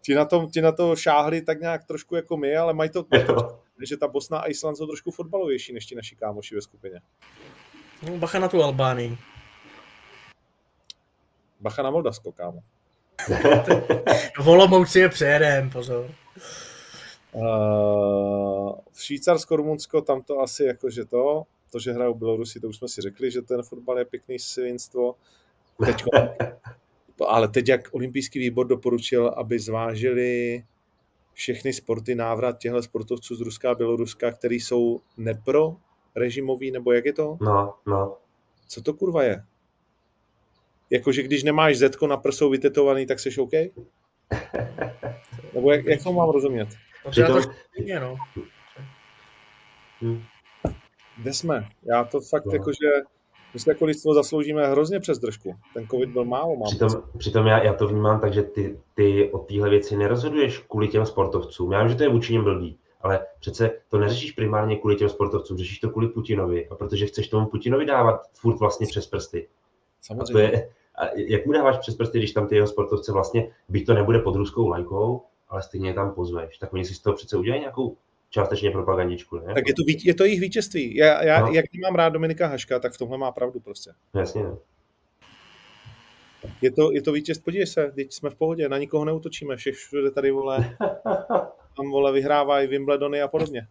ti, na tom, ti na to šáhli tak nějak trošku jako my, ale mají to, to že ta Bosna a Island jsou trošku fotbalovější než ti naši kámoši ve skupině. No, bacha na tu Albánii. Bacha na Moldavsko, kámo. Volomouci je přejedem, pozor. Uh, Švýcarsko, Rumunsko, tam to asi jako, že to, to, že hrajou Bělorusi, to už jsme si řekli, že ten fotbal je pěkný svinstvo. Teď, ale teď, jak olympijský výbor doporučil, aby zvážili všechny sporty, návrat těchto sportovců z Ruska a Běloruska, který jsou nepro režimový, nebo jak je to? No, no. Co to kurva je? Jakože když nemáš zetko na prsou vytetovaný, tak jsi OK? Nebo jak, jak to mám rozumět? Přitom... to špatně, no. Hmm. Kde jsme? Já to fakt no. jako, že my se jako lidstvo zasloužíme hrozně přes držku. Ten covid byl málo, mám Přitom, přitom já, já to vnímám tak, že ty, ty o téhle věci nerozhoduješ kvůli těm sportovcům. Já vím, že to je vůči něm blbý, ale přece to neřešíš primárně kvůli těm sportovcům, řešíš to kvůli Putinovi, a protože chceš tomu Putinovi dávat furt vlastně přes prsty. Samozřejmě. A to je, a jak mu dáváš přes prsty, když tam ty jeho sportovce vlastně, byť to nebude pod ruskou lajkou, ale stejně je tam pozveš, tak oni si z toho přece udělají nějakou částečně propagandičku. Ne? Tak je to, je to jejich vítězství. Já, já no. jak mám rád Dominika Haška, tak v tomhle má pravdu prostě. Jasně. Je to, je to vítěz, podívej se, teď jsme v pohodě, na nikoho neutočíme, všude tady vole, tam vole vyhrávají Wimbledony a podobně.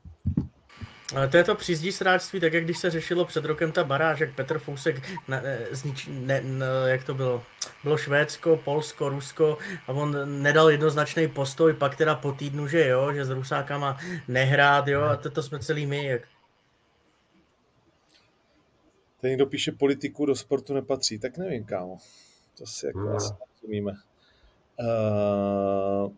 Ale to je to přízdí sráčství, tak jak když se řešilo před rokem ta baráž, jak Petr Fousek, ne, znič, ne, ne, jak to bylo, bylo Švédsko, Polsko, Rusko a on nedal jednoznačný postoj, pak teda po týdnu, že jo, že s Rusákama nehrát, jo, a to, to jsme celý my, jak Ten někdo píše politiku do sportu nepatří, tak nevím, kámo. To si jako no. asi rozumíme. Uh,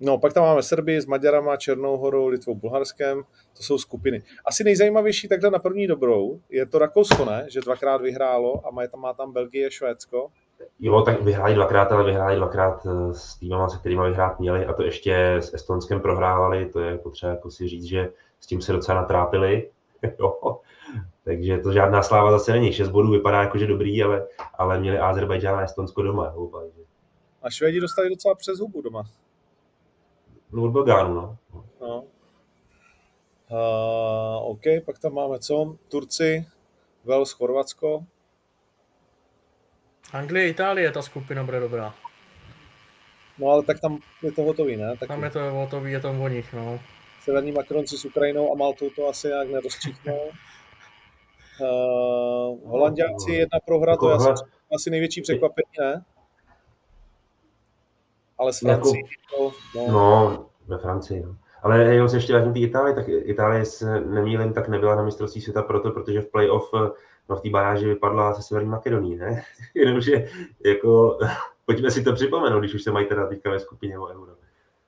no, pak tam máme Srby s Maďarama, Černou horou, Litvou, Bulharskem. To jsou skupiny. Asi nejzajímavější takhle na první dobrou je to Rakousko, ne? Že dvakrát vyhrálo a má tam, má tam Belgie, Švédsko. Jo, tak vyhráli dvakrát, ale vyhráli dvakrát eh, s týmama, se kterými vyhrát měli a to ještě s Estonskem prohrávali, to je potřeba jako si říct, že s tím se docela natrápili. jo. Takže to žádná sláva zase není. 6 bodů vypadá jako, že dobrý, ale, ale měli Azerbajdžán a Estonsko doma. Oba, že... A Švédi dostali docela přes hubu doma. No od Belgánu, no. no. Uh, OK, pak tam máme co? Turci, Wales, Chorvatsko. Anglie, Itálie, ta skupina bude dobrá. No ale tak tam je to hotový, ne? Tak tam je to hotový, je tam o nich, no. Severní Makronci s Ukrajinou a Maltou to asi nějak nerozčíchnou. Uh, Holandiáci jedna prohra, to je asi, asi největší překvapení, ne? Ale s Francií jako, no. no, ve Francii, no. Ale jenom se ještě vrátím k Itálii, tak Itálie se nemýlím, tak nebyla na mistrovství světa proto, protože v playoff no, v té baráži vypadla se Severní Makedonii, ne? Jenomže jako, pojďme si to připomenout, když už se mají teda teďka ve skupině o euro.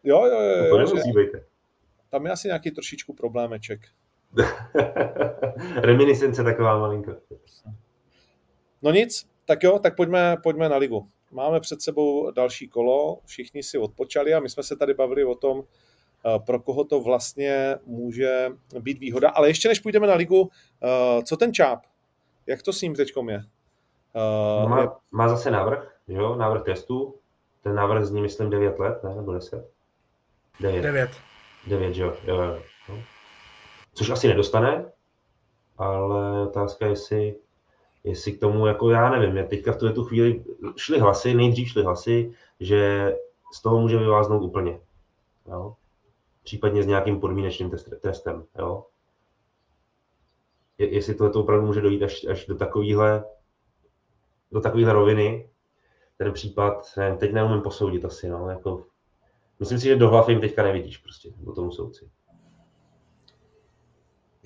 Jo, jo, jo. No to nemusí být. Tam je asi nějaký trošičku problémeček. Reminiscence taková malinko. No nic, tak jo, tak pojďme, pojďme na ligu. Máme před sebou další kolo, všichni si odpočali a my jsme se tady bavili o tom, eh, pro koho to vlastně může být výhoda. Ale ještě než půjdeme na ligu, eh, co ten čáp? Jak to s ním teď je? Eh, no má, má zase návrh, jo? návrh testů. Ten návrh zní, myslím, 9 let, ne? Nebo 10? 9. 9. 9, jo. jo, jo což asi nedostane, ale otázka je, jestli, jestli k tomu, jako já nevím, je teďka v tuhle tu chvíli šly hlasy, nejdřív šly hlasy, že z toho může vyváznout úplně. Jo? Případně s nějakým podmínečným testem. Jo? Je, jestli to opravdu může dojít až, až do takovéhle do takovéhle roviny, ten případ, nevím, teď neumím posoudit asi, no, jako, myslím si, že do hlavy jim teďka nevidíš prostě, do tomu soudci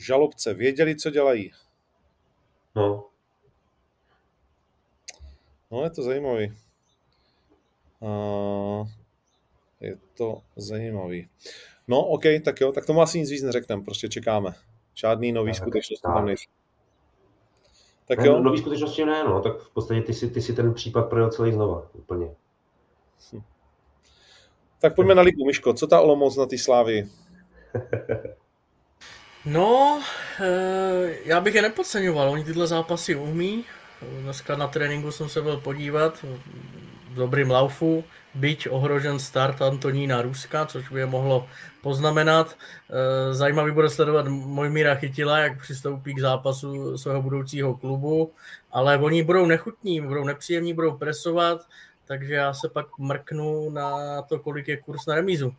žalobce věděli, co dělají. No. No, je to zajímavý. Uh, je to zajímavý. No, OK, tak jo, tak tomu asi nic víc neřekneme, prostě čekáme. Žádný nový skutečnosti tam nejsou. Tak jo. No, nový skutečnosti ne, no, tak v podstatě ty si, ty si ten případ projel celý znova, úplně. Hm. Tak pojďme na ligu, Miško, co ta Olomouc na té slávy? No, eh, já bych je nepodceňoval, oni tyhle zápasy umí. Dneska na tréninku jsem se byl podívat v dobrým laufu, byť ohrožen start Antonína Ruska, což by je mohlo poznamenat. Eh, zajímavý bude sledovat Mojmíra Chytila, jak přistoupí k zápasu svého budoucího klubu, ale oni budou nechutní, budou nepříjemní, budou presovat, takže já se pak mrknu na to, kolik je kurz na remízu.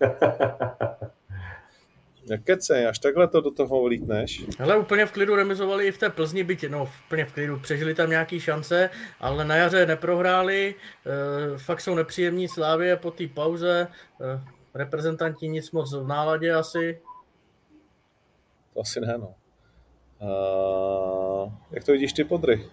Nekecej, až takhle to do toho vlítneš. Ale úplně v klidu remizovali i v té Plzni, byť no úplně v klidu, přežili tam nějaký šance, ale na jaře neprohráli, e, fakt jsou nepříjemní slávě po té pauze, e, reprezentanti nic moc v náladě asi. To asi ne, no. Uh, jak to vidíš ty podry?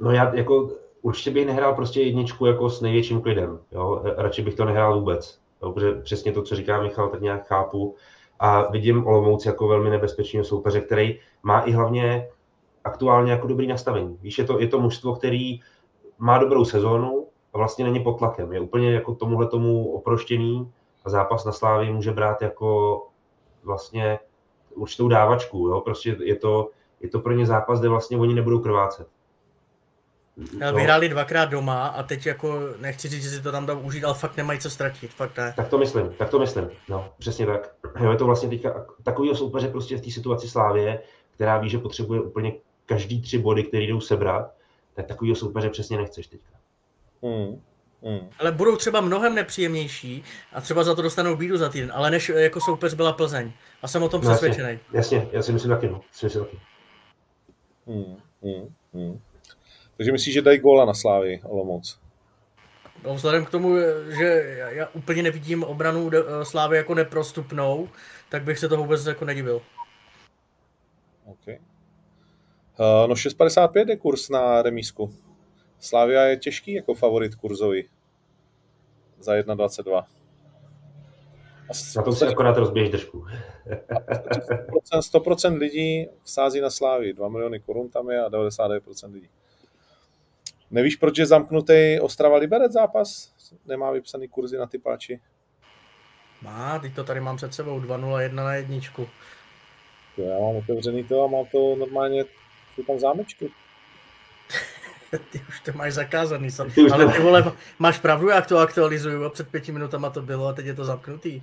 No já jako určitě bych nehrál prostě jedničku jako s největším klidem, jo? radši bych to nehrál vůbec, jo? protože přesně to, co říká Michal, tak nějak chápu, a vidím Olomouc jako velmi nebezpečného soupeře, který má i hlavně aktuálně jako dobrý nastavení. Víš, je to, je to mužstvo, který má dobrou sezónu a vlastně není pod tlakem. Je úplně jako tomuhle tomu oproštěný a zápas na Slávě může brát jako vlastně určitou dávačku. Jo? Prostě je to, je to pro ně zápas, kde vlastně oni nebudou krvácet. No. Vyhráli dvakrát doma a teď jako nechci říct, že si to tam dám užít, ale fakt nemají co ztratit, fakt ne. Tak to myslím, tak to myslím, no, přesně tak. Jo, je to vlastně teďka takovýho soupeře prostě v té situaci Slávě, která ví, že potřebuje úplně každý tři body, které jdou sebrat, tak takovýho soupeře přesně nechceš teďka. Hmm. Hmm. Ale budou třeba mnohem nepříjemnější a třeba za to dostanou bídu za týden, ale než jako soupeř byla Plzeň. A jsem o tom no, přesvědčený. Jasně, jasně, já si myslím taky, no. Si myslím taky. Hmm, hmm, hmm. Takže myslíš, že dají góla na Slávy Olomouc? No, vzhledem k tomu, že já úplně nevidím obranu Slávy jako neprostupnou, tak bych se toho vůbec jako nedivil. Okay. Uh, no 6,55 je kurz na remísku. Slavia je těžký jako favorit kurzový za 1,22. Na tom se akorát rozběž držku. 100%, 100% lidí vsází na Slávy. 2 miliony korun tam je a 99% lidí. Nevíš, proč je zamknutý Ostrava Liberec zápas? Nemá vypsaný kurzy na ty páči? Má, teď to tady mám před sebou, 2-0-1 na jedničku. Já mám otevřený to a mám to normálně, jsou tam zámečky. ty už to máš zakázaný, sam. ale ty vole, máš pravdu, jak to aktualizuju a před pěti minutama to bylo a teď je to zapnutý.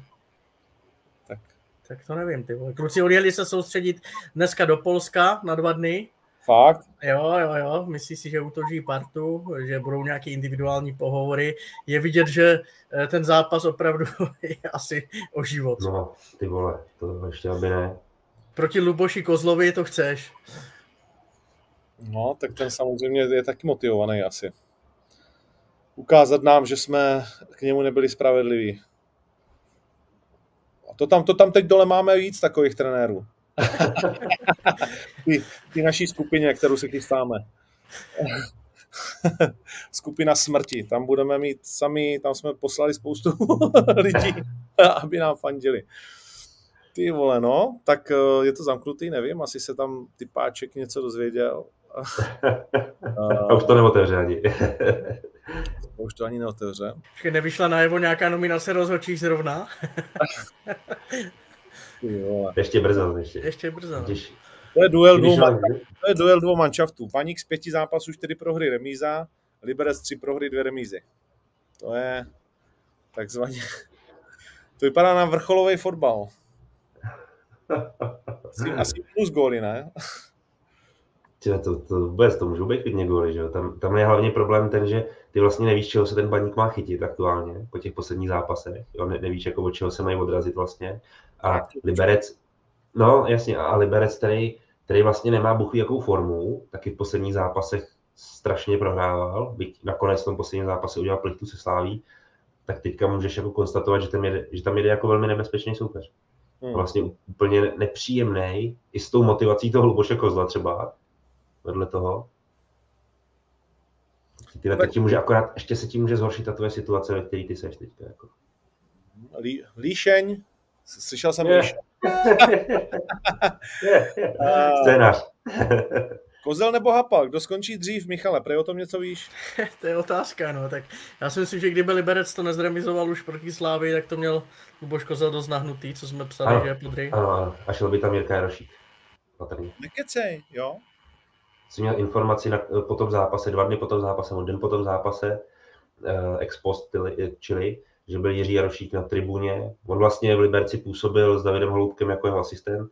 Tak. Tak to nevím, ty vole. Kluci odjeli se soustředit dneska do Polska na dva dny. Fakt? Jo, jo, jo, myslí si, že utoží partu, že budou nějaké individuální pohovory. Je vidět, že eh, ten zápas opravdu je asi o život. No, ty vole, to ještě aby ne. Proti Luboši Kozlovi to chceš. No, tak ten samozřejmě je taky motivovaný asi. Ukázat nám, že jsme k němu nebyli spravedliví. A to tam, to tam teď dole máme víc takových trenérů. Ty, ty naší skupině, kterou se chystáme. Skupina smrti. Tam budeme mít sami, tam jsme poslali spoustu lidí, aby nám fandili. Ty vole, no, tak eh, je to zamknutý, nevím, asi se tam ty páček něco dozvěděl. A už to neotevře ani. už to ani neotevře. Nevyšla najevo nějaká nominace rozhodčích zrovna? Ještě brzo. Ještě, ještě brzo. Když, to je duel dvou, to je duel dvou manšaftů. Paník z pěti zápasů, čtyři prohry remíza, Liberec tři prohry, dvě remízy. To je takzvaně... To vypadá na vrcholový fotbal. Asi, asi plus góly, ne? Tyhle, to, to vůbec, to můžou být klidně góly, že jo? Tam, tam je hlavně problém ten, že ty vlastně nevíš, čeho se ten baník má chytit aktuálně po těch posledních zápasech. Jo? Ne, nevíš, jako od čeho se mají odrazit vlastně. A Liberec, no jasně, a Liberec, který, který vlastně nemá buchví jakou formu, taky v posledních zápasech strašně prohrával, byť nakonec v tom posledním zápase udělal plichtu se sláví, tak teďka můžeš jako konstatovat, že tam jede, že tam jede jako velmi nebezpečný soupeř. Hmm. Vlastně úplně nepříjemný, i s tou motivací toho Luboše Kozla třeba, vedle toho. Ty, teď ti může akorát, ještě se ti může zhoršit ta tvoje situace, ve které ty seš teďka. Jako. Lí, líšeň, slyšel jsem yeah. líšeň. Scénář. Kozel nebo Hapal? Kdo skončí dřív, Michale? Prej o tom něco víš? to je otázka, no. Tak já si myslím, že kdyby Liberec to nezremizoval už proti Slávy, tak to měl Luboš Kozel dost nahnutý, co jsme psali, ano, že je podry. Ano, ano, a šel by tam Jirka Jarošík. Nekecej, jo? Jsi měl informaci na, po tom zápase, dva dny po tom zápase, nebo den po tom zápase, eh, ex post, čili, že byl Jiří Jarošík na tribuně. On vlastně v Liberci působil s Davidem Holoubkem jako jeho asistent,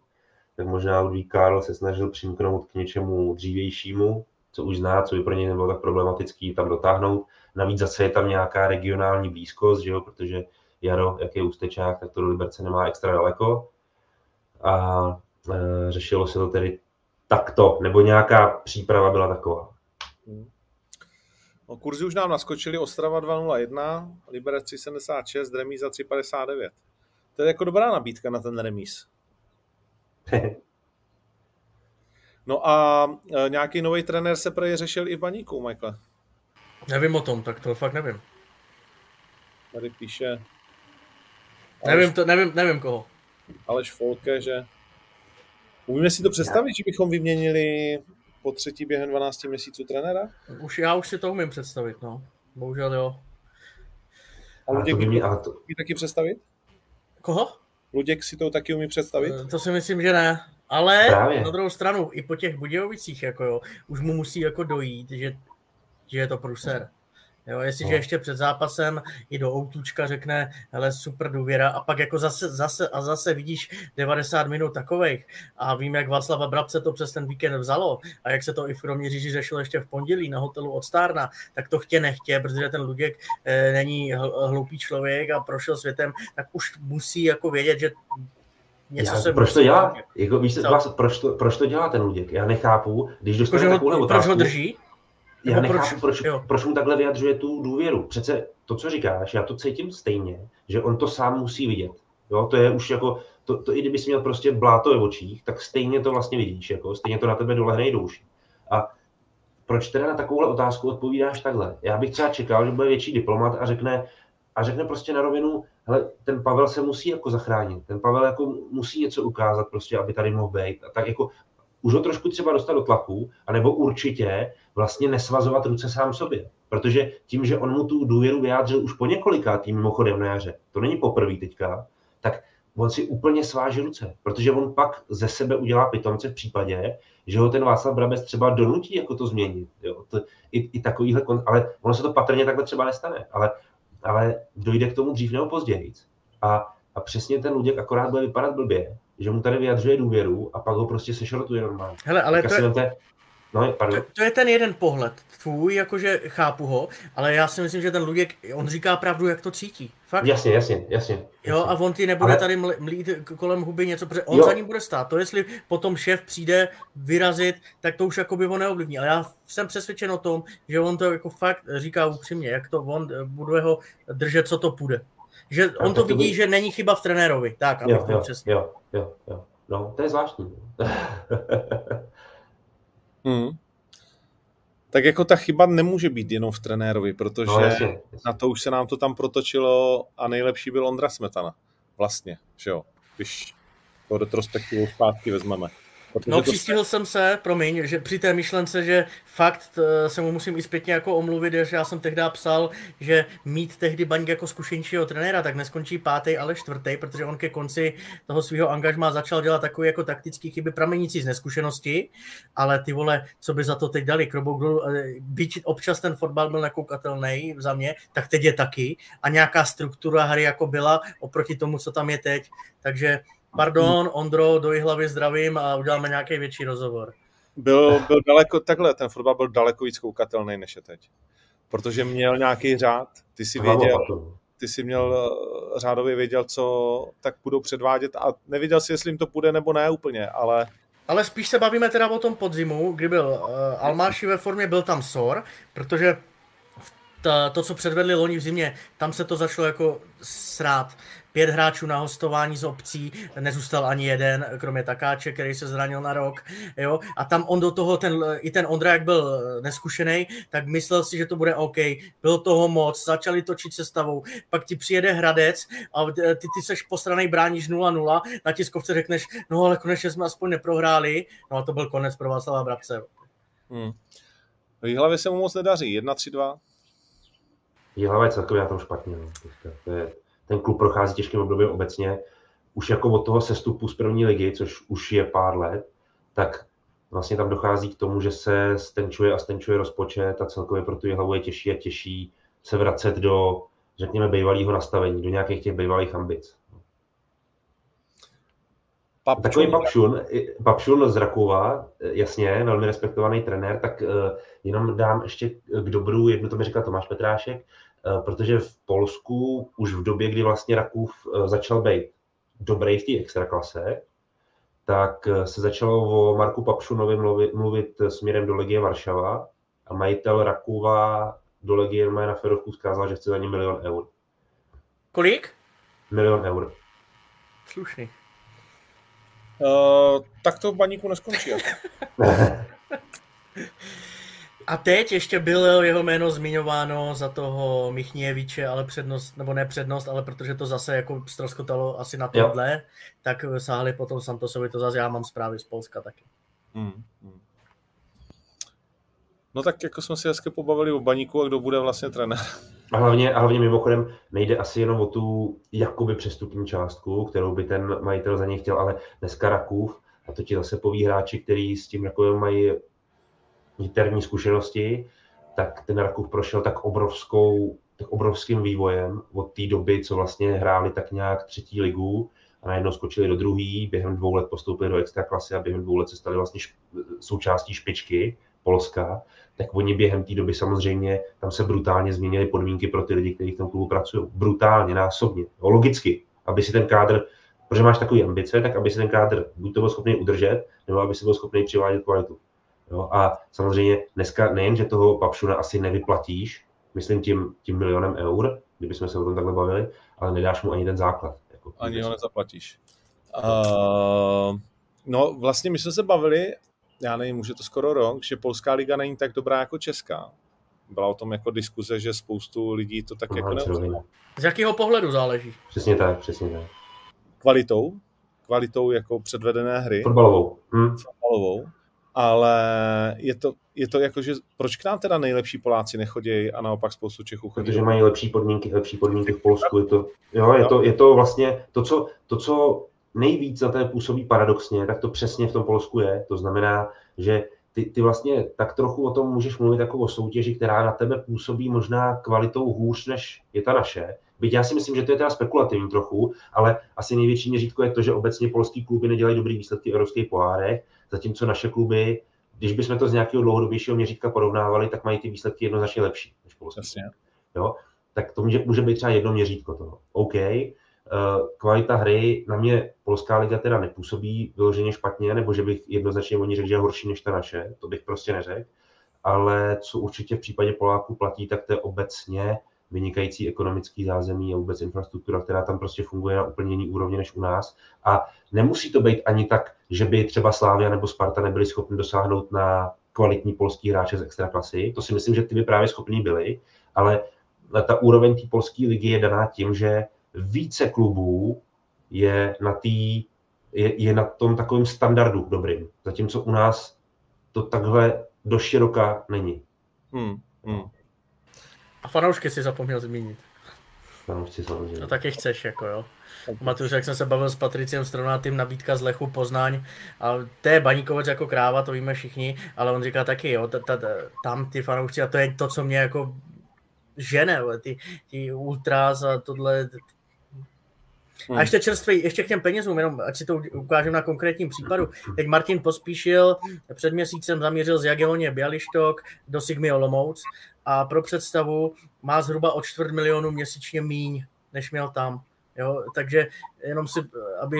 tak možná Ludvík Karl se snažil přimknout k něčemu dřívějšímu, co už zná, co by pro něj nebylo tak problematický tam dotáhnout. Navíc zase je tam nějaká regionální blízkost, že jo, protože Jaro, jak je ústečák, tak to do Liberce nemá extra daleko. A e, řešilo se to tedy takto, nebo nějaká příprava byla taková. No, kurzy už nám naskočili Ostrava 2.01, Liberec 376, remíza 3.59. To je jako dobrá nabídka na ten remíz. no a e, nějaký nový trenér se prej řešil i v baníku, Michael. Nevím o tom, tak to fakt nevím. Tady píše... Nevím, to, nevím, nevím koho. Aleš Folke, že Umíme si to představit, že bychom vyměnili po třetí během 12 měsíců trenéra? Už já už si to umím představit, no. Bohužel jo. A Luděk by mě, to... taky představit? Koho? Luděk si to taky umí představit? To si myslím, že ne. Ale Právě. na druhou stranu, i po těch Budějovicích, jako jo, už mu musí jako dojít, že, že je to pruser. Jo, jestliže no. ještě před zápasem i do outučka řekne, hele, super důvěra a pak jako zase, zase a zase vidíš 90 minut takových a vím, jak Václava Brabce to přes ten víkend vzalo a jak se to i v Kroměříži řešilo ještě v pondělí na hotelu od Stárna, tak to chtě nechtě, protože ten Luděk e, není hloupý člověk a prošel světem, tak už musí jako vědět, že něco Já, se proč to dělá? Jako, víš, proč, to, proč to dělá ten Luděk? Já nechápu, když dostane jako, takovou otázku. Proč ho drží? Já nechápu, proč, proč, proč mu takhle vyjadřuje tu důvěru. Přece to, co říkáš, já to cítím stejně, že on to sám musí vidět. Jo, to je už jako, to, to i kdyby jsi měl prostě bláto ve očích, tak stejně to vlastně vidíš, jako, stejně to na tebe dolehne do uší. A proč teda na takovouhle otázku odpovídáš takhle? Já bych třeba čekal, že bude větší diplomat a řekne, a řekne prostě na rovinu, hele, ten Pavel se musí jako zachránit, ten Pavel jako musí něco ukázat prostě, aby tady mohl být. A tak jako už ho trošku třeba dostat do tlaku, anebo určitě vlastně nesvazovat ruce sám sobě. Protože tím, že on mu tu důvěru vyjádřil už po několikátý mimochodem na jaře, to není poprvé teďka, tak on si úplně sváží ruce, protože on pak ze sebe udělá pitomce v případě, že ho ten Václav Brabec třeba donutí jako to změnit. Jo? To, i, i takovýhle, ale ono se to patrně takhle třeba nestane, ale, ale dojde k tomu dřív nebo později. A, a přesně ten Luděk akorát bude vypadat blbě, že mu tady vyjadřuje důvěru a pak ho prostě sešrotuje normálně. Hele, ale to je, No, pardon. To, to je ten jeden pohled tvůj, jakože chápu ho, ale já si myslím, že ten Luděk, on říká pravdu, jak to cítí. Fakt. Jasně, jasně, jasně. Jo, a on ti nebude ale... tady mlít kolem huby něco, protože on jo. za ním bude stát. To, jestli potom šéf přijde vyrazit, tak to už jako by ho neovlivní. Ale já jsem přesvědčen o tom, že on to jako fakt říká upřímně, jak to on bude ho držet, co to půjde. Že on to vidí, by... že není chyba v trenérovi. Tak, abych jo, to jo, přesně. Jo, jo, jo. No, to je zvláštní. Hmm. Tak jako ta chyba nemůže být jenom v trenérovi, protože no, jasně, jasně. na to už se nám to tam protočilo a nejlepší byl Ondra Smetana. Vlastně, že jo, když to retrospektivu zpátky vezmeme. Protože no, přistihl to... jsem se, promiň, že při té myšlence, že fakt eh, se mu musím i zpětně jako omluvit, že já jsem tehdy psal, že mít tehdy Baňk jako zkušenějšího trenéra, tak neskončí pátý, ale čtvrtý, protože on ke konci toho svého angažma začal dělat takové jako taktické chyby pramenící z neskušenosti, ale ty vole, co by za to teď dali, krobouk eh, byť občas ten fotbal byl nekoukatelný za mě, tak teď je taky. A nějaká struktura hry jako byla oproti tomu, co tam je teď, takže Pardon, Ondro, do hlavy zdravím a uděláme nějaký větší rozhovor. Byl, byl daleko, takhle, ten fotbal byl daleko víc koukatelný než je teď. Protože měl nějaký řád, ty si věděl, ty si měl eh, řádově věděl, co tak budou předvádět a nevěděl si, jestli jim to půjde nebo ne úplně, ale ale spíš se bavíme teda o tom podzimu, kdy byl uh, Almáši ve formě, byl tam Sor, protože ta, to, co předvedli loni v zimě, tam se to začalo jako srát pět hráčů na hostování z obcí, nezůstal ani jeden, kromě Takáče, který se zranil na rok, jo, a tam on do toho, ten, i ten Ondra, jak byl neskušený, tak myslel si, že to bude OK, bylo toho moc, začali točit se stavou, pak ti přijede Hradec a ty, ty seš posranej, bráníš 0-0, na tiskovce řekneš, no ale konečně jsme aspoň neprohráli, no a to byl konec pro Václava Brabce. Hmm. V hlavě se mu moc nedaří, 1-3-2. Jihlava je celkově na tom špatně. No. To je, ten klub prochází těžkým obdobím obecně. Už jako od toho sestupu z první ligy, což už je pár let, tak vlastně tam dochází k tomu, že se stenčuje a stenčuje rozpočet a celkově pro tu hlavu je těžší a těžší se vracet do, řekněme, bývalého nastavení, do nějakých těch bývalých ambic. Papšun. Takový Papšun, Papšun z Rakova, jasně, velmi respektovaný trenér, tak uh, jenom dám ještě k dobru, jednu to mi říkal Tomáš Petrášek, protože v Polsku už v době, kdy vlastně Rakův uh, začal být dobrý v té extraklase, tak se začalo o Marku Papšunovi mluvit, mluvit směrem do Legie Varšava a majitel Rakova do Legie na Ferovku zkázal, že chce za ně milion eur. Kolik? Milion eur. Slušný. Uh, tak to v baníku neskončí. A teď ještě bylo jeho jméno zmiňováno za toho Michnieviče, ale přednost, nebo ne přednost, ale protože to zase jako stroskotalo asi na tohle, tak sáhli potom Santosovi, to zase já mám zprávy z Polska taky. Hmm, hmm. No tak jako jsme si hezky pobavili o baníku a kdo bude vlastně trenér. A hlavně, a hlavně mimochodem nejde asi jenom o tu jakoby přestupní částku, kterou by ten majitel za něj chtěl, ale dneska Rakův, a to ti zase poví hráči, kteří s tím Rakovem mají interní zkušenosti, tak ten Rakův prošel tak obrovskou, tak obrovským vývojem od té doby, co vlastně hráli tak nějak třetí ligu a najednou skočili do druhé, během dvou let postoupili do extra klasy a během dvou let se stali vlastně součástí špičky Polska, tak oni během té doby samozřejmě, tam se brutálně změnily podmínky pro ty lidi, kteří v tom klubu pracují. Brutálně, násobně. Logicky, aby si ten kádr, protože máš takový ambice, tak aby si ten kádr buď to byl schopný udržet, nebo aby si byl schopný přivádět kvalitu. Jo, a samozřejmě dneska nejen, že toho Papšuna asi nevyplatíš, myslím tím, tím milionem eur, kdybychom se o tom takhle bavili, ale nedáš mu ani ten základ. Jako, ani ho nezaplatíš. Uh, no vlastně my jsme se bavili, já nevím, už je to skoro rok, že polská liga není tak dobrá jako česká. Byla o tom jako diskuze, že spoustu lidí to tak Aha, jako neuzná. Z jakého pohledu záleží? Přesně tak, přesně tak. Kvalitou, kvalitou jako předvedené hry. Fotbalovou. Hm. Fotbalovou ale je to, je to jako, že proč k nám teda nejlepší Poláci nechodí a naopak spoustu Čechů chodí? Protože mají lepší podmínky, lepší podmínky v Polsku. Je to, jo, je to, je to vlastně to co, to, co nejvíc na té působí paradoxně, tak to přesně v tom Polsku je. To znamená, že ty, ty vlastně tak trochu o tom můžeš mluvit jako o soutěži, která na tebe působí možná kvalitou hůř, než je ta naše. Byť já si myslím, že to je teda spekulativní trochu, ale asi největší měřítko je to, že obecně polský kluby nedělají dobrý výsledky v evropských pohárech, zatímco naše kluby, když bychom to z nějakého dlouhodobějšího měřítka porovnávali, tak mají ty výsledky jednoznačně lepší než polský. Jo? Tak to může, může být třeba jedno měřítko toho. OK, eh, kvalita hry na mě Polská liga teda nepůsobí vyloženě špatně, nebo že bych jednoznačně oni řekl, že je horší než ta naše, to bych prostě neřekl. Ale co určitě v případě Poláků platí, tak to je obecně vynikající ekonomický zázemí a vůbec infrastruktura, která tam prostě funguje na úplně jiný úrovni než u nás. A nemusí to být ani tak, že by třeba Slávia nebo Sparta nebyli schopni dosáhnout na kvalitní polský hráče z extraklasy. To si myslím, že ty by právě schopní byli, ale ta úroveň té polské ligy je daná tím, že více klubů je na, tý, je, je na tom takovém standardu dobrým, zatímco u nás to takhle do široka není. Hmm, hmm. A fanoušky si zapomněl zmínit. Fanoušci samozřejmě. No taky chceš, jako jo. Matuš, jak jsem se bavil s Patriciem Stronátým, nabídka z Lechu Poznaň, a to je baníkovec jako kráva, to víme všichni, ale on říká taky, jo, ta, ta, tam ty fanoušci, a to je to, co mě jako žene, ty, ty ultras a tohle, Hmm. A ještě čerstvý, ještě k těm penězům, jenom ať si to ukážeme na konkrétním případu. Teď Martin Pospíšil před měsícem zamířil z Jagielloně Bialyštok do Sigmy Olomouc a pro představu má zhruba o čtvrt milionu měsíčně míň, než měl tam. Jo, takže jenom si, aby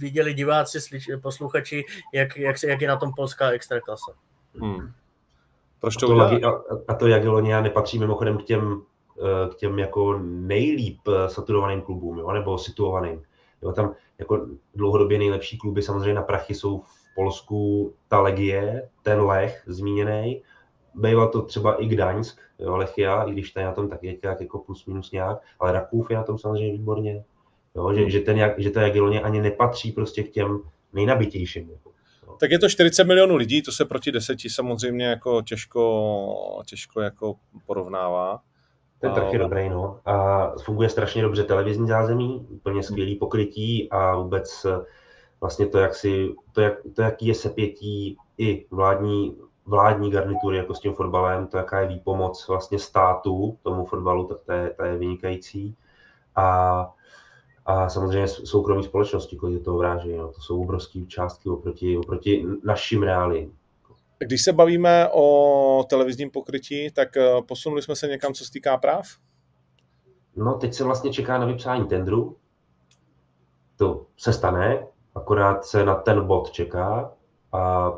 viděli diváci, slyš, posluchači, jak, jak, se, jak je na tom polská extraklasa. Hmm. Proč to a, to, a, a to Jagiellonia nepatří mimochodem k těm, eh, k těm jako nejlíp eh, saturovaným klubům, jo, nebo situovaným. Jo, tam jako dlouhodobě nejlepší kluby samozřejmě na prachy jsou v Polsku ta Legie, ten Lech zmíněný, Býval to třeba i Gdaňsk, jo, Lechia, i když ten na tom tak je jak jako plus minus nějak, ale Rakův je na tom samozřejmě výborně. Jo, že, že, ten, že to Jagielloně ani nepatří prostě k těm nejnabitějším. Jako, Tak je to 40 milionů lidí, to se proti deseti samozřejmě jako těžko, těžko jako porovnává. Ten trh je dobrý, no. A funguje strašně dobře televizní zázemí, úplně skvělý pokrytí a vůbec vlastně to, jak si, to, jak, to jaký je sepětí i vládní vládní garnitury jako s tím fotbalem, to jaká je výpomoc vlastně státu tomu fotbalu, tak to je, to je vynikající. A, a samozřejmě soukromí společnosti, kolik toho vráží, no, to jsou obrovské částky oproti, oproti našim reálím. Když se bavíme o televizním pokrytí, tak eh, posunuli jsme se někam, co se týká práv? No, teď se vlastně čeká na vypsání tendru. To se stane, akorát se na ten bod čeká a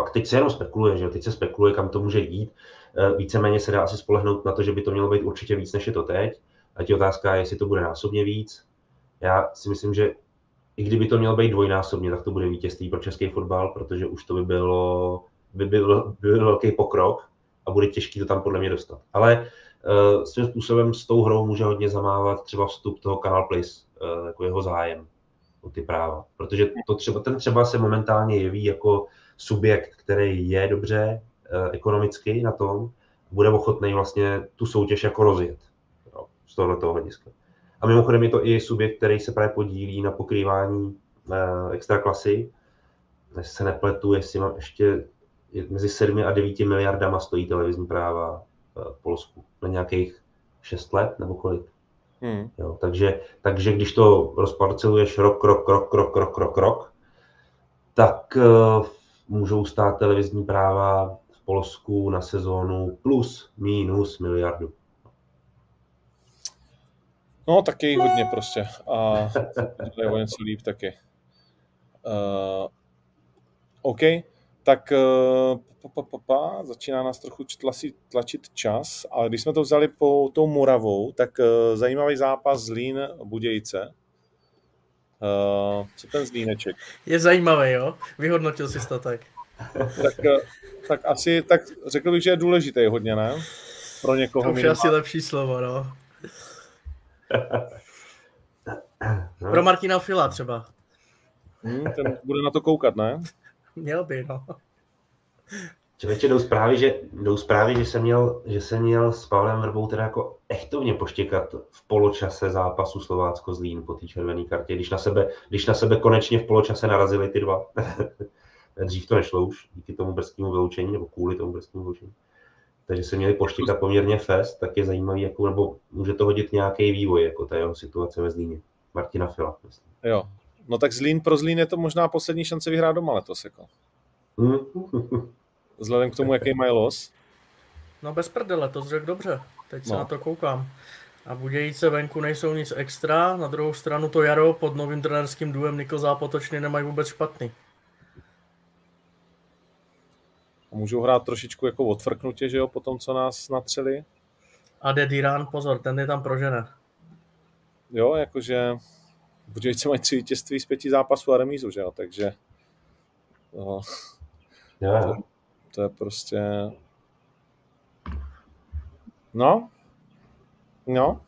pak teď se jenom spekuluje, že teď se spekuluje, kam to může jít. E, víceméně se dá asi spolehnout na to, že by to mělo být určitě víc, než je to teď. A ti otázka je, jestli to bude násobně víc. Já si myslím, že i kdyby to mělo být dvojnásobně, tak to bude vítězství pro český fotbal, protože už to by bylo, by byl, by byl velký pokrok a bude těžký to tam podle mě dostat. Ale uh, svým způsobem s tou hrou může hodně zamávat třeba vstup toho Canal Plus, uh, jako jeho zájem o ty práva. Protože to třeba, ten třeba se momentálně jeví jako subjekt, který je dobře eh, ekonomicky na tom, bude ochotný vlastně tu soutěž jako rozjet jo, z tohoto hlediska. A mimochodem je to i subjekt, který se právě podílí na pokrývání eh, extraklasy. Než se nepletu, jestli mám ještě mezi 7 a 9 miliardama stojí televizní práva v Polsku. Na nějakých 6 let nebo kolik. Hmm. Jo, takže, takže když to rozparceluješ rok, rok, rok, rok, rok, rok, rok, tak uh, můžou stát televizní práva v Polsku na sezónu plus, minus miliardu. No, tak je jich hodně prostě. A je o něco líp taky. Uh, OK, tak uh, pa, pa, pa, pa, začíná nás trochu tlačit, tlačit čas, ale když jsme to vzali po tou Moravou, tak uh, zajímavý zápas Zlín Budějce. Uh, co ten Zlíneček? Je zajímavý, jo? Vyhodnotil jsi to tak. tak, uh, tak asi, tak řekl bych, že je důležitý hodně, ne? Pro někoho. To už je asi lepší slovo, no. no. Pro Martina Fila třeba. Hmm, ten bude na to koukat, ne? Měl by, no. Člověče, jdou zprávy, že, jdou zprávy, že jsem měl, že jsem měl s Pavlem Vrbou teda jako echtovně poštěkat v poločase zápasu Slovácko Zlín po té červené kartě, když na, sebe, když na sebe konečně v poločase narazili ty dva. Dřív to nešlo už, díky tomu brzkému vyloučení, nebo kvůli tomu brzkému vyloučení. Takže se měli poštěkat poměrně fest, tak je zajímavý, jako, nebo může to hodit nějaký vývoj, jako ta jeho situace ve Zlíně. Martina Fila, myslím. Jo, no tak Zlín pro Zlín je to možná poslední šance vyhrát doma letos, jako. Vzhledem k tomu, jaký mají los. No bez prdele, to řekl dobře. Teď se no. na to koukám. A Budějice venku nejsou nic extra, na druhou stranu to jaro pod novým trenérským dům Nikol Zápotočný nemají vůbec špatný. A můžou hrát trošičku jako odfrknutě, že jo, po tom, co nás natřeli. A Dirán, pozor, ten je tam prožené. Jo, jakože Budějice mají tři vítězství z pěti zápasů a remízu, že jo, takže no, jo. To, je prostě no no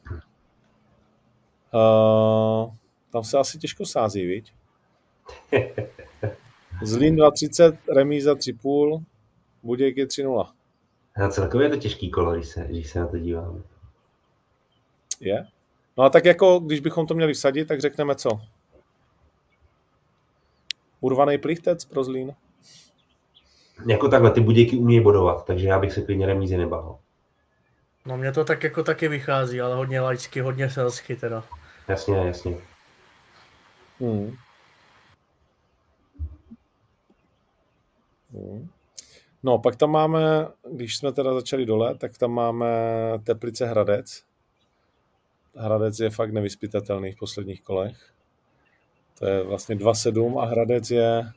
uh, tam se asi těžko sází, viď? Zlín 2.30, remíza 3.5, Budějky 3-0. A celkově je to těžký kolo, když se, když se na to díváme. Je? No a tak jako, když bychom to měli vsadit, tak řekneme co? Urvaný plichtec pro Zlín? Jako takhle, ty Budějky umějí bodovat, takže já bych se klidně remízy nebál. No mě to tak jako taky vychází, ale hodně laicky, hodně selsky teda. Jasně, jasně. Hmm. Hmm. No, pak tam máme, když jsme teda začali dole, tak tam máme Teplice Hradec. Hradec je fakt nevyspytatelný v posledních kolech. To je vlastně 2-7 a Hradec je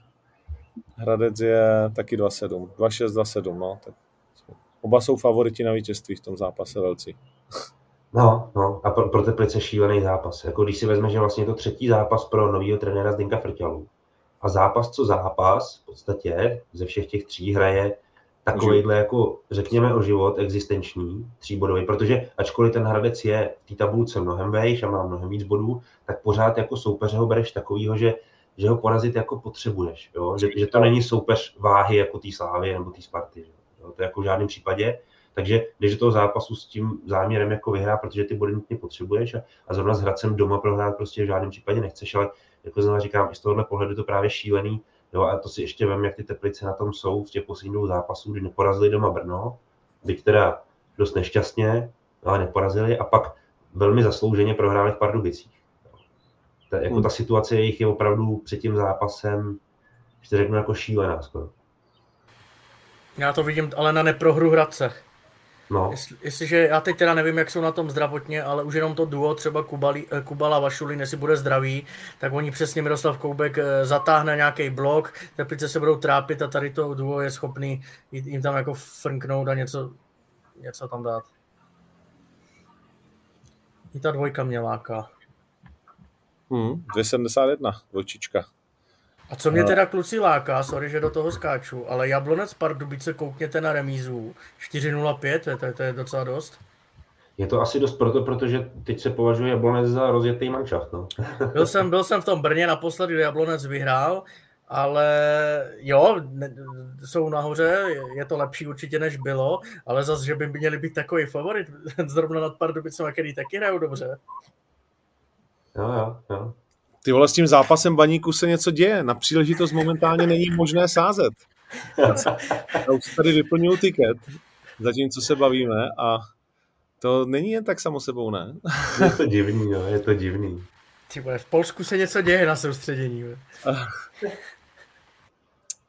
Hradec je taky 2-7. 2-6, 2-7, no. Tak oba jsou favoriti na vítězství v tom zápase velcí. No, no, a pro, pro Teplice šílený zápas. Jako když si vezme, že vlastně je to třetí zápas pro nového trenéra Zdenka Frťalu. A zápas co zápas, v podstatě ze všech těch tří hraje takovýhle jako, řekněme, o život existenční, tříbodový, protože ačkoliv ten Hradec je v té tabulce mnohem vejš a má mnohem víc bodů, tak pořád jako soupeře ho bereš takovýho, že, že ho porazit jako potřebuješ, jo? Že, že to není soupeř váhy jako té Slávy nebo té Sparty, jo? to je jako v žádném případě, takže když do toho zápasu s tím záměrem jako vyhrát, protože ty body nutně potřebuješ a, a zrovna s Hradcem doma prohrát prostě v žádném případě nechceš, ale jako znovu říkám, i z tohohle pohledu to právě šílený, Jo, a to si ještě vím, jak ty Teplice na tom jsou v těch posledních dvou zápasů, kdy neporazili doma Brno, byť teda dost nešťastně, ale neporazili a pak velmi zaslouženě prohráli v Pardubicích. Ta, jako hmm. ta situace jejich je opravdu před tím zápasem, že řeknu, jako šílená skoro. Já to vidím ale na neprohru Hradce. No. Jestli, jestliže, já teď teda nevím, jak jsou na tom zdravotně, ale už jenom to duo, třeba Kubali, eh, Kubala Vašulin, jestli bude zdravý, tak oni přesně Miroslav Koubek eh, zatáhne nějaký blok, teplice se budou trápit a tady to duo je schopný jim tam jako frnknout a něco, něco tam dát. I ta dvojka mě láká. Hmm, 271, dvojčička. A co mě no. teda kluci láká, sorry, že do toho skáču, ale Jablonec Pardubice koukněte na remízu 4.05, to je, to je docela dost. Je to asi dost proto, protože teď se považuje Jablonec za rozjetý manšaft. No. byl, jsem, byl jsem v tom Brně naposledy, kdy Jablonec vyhrál, ale jo, ne, jsou nahoře, je to lepší určitě než bylo, ale zase, že by měli být takový favorit, zrovna nad Pardubicem, který taky hrajou dobře. Jo, jo, jo. Ty vole, s tím zápasem baníku se něco děje. Na příležitost momentálně není možné sázet. Já už tady vyplňuju tiket. zatímco se bavíme a to není jen tak samo sebou, ne? je to divný, jo, je to divný. Ty v Polsku se něco děje na soustředění.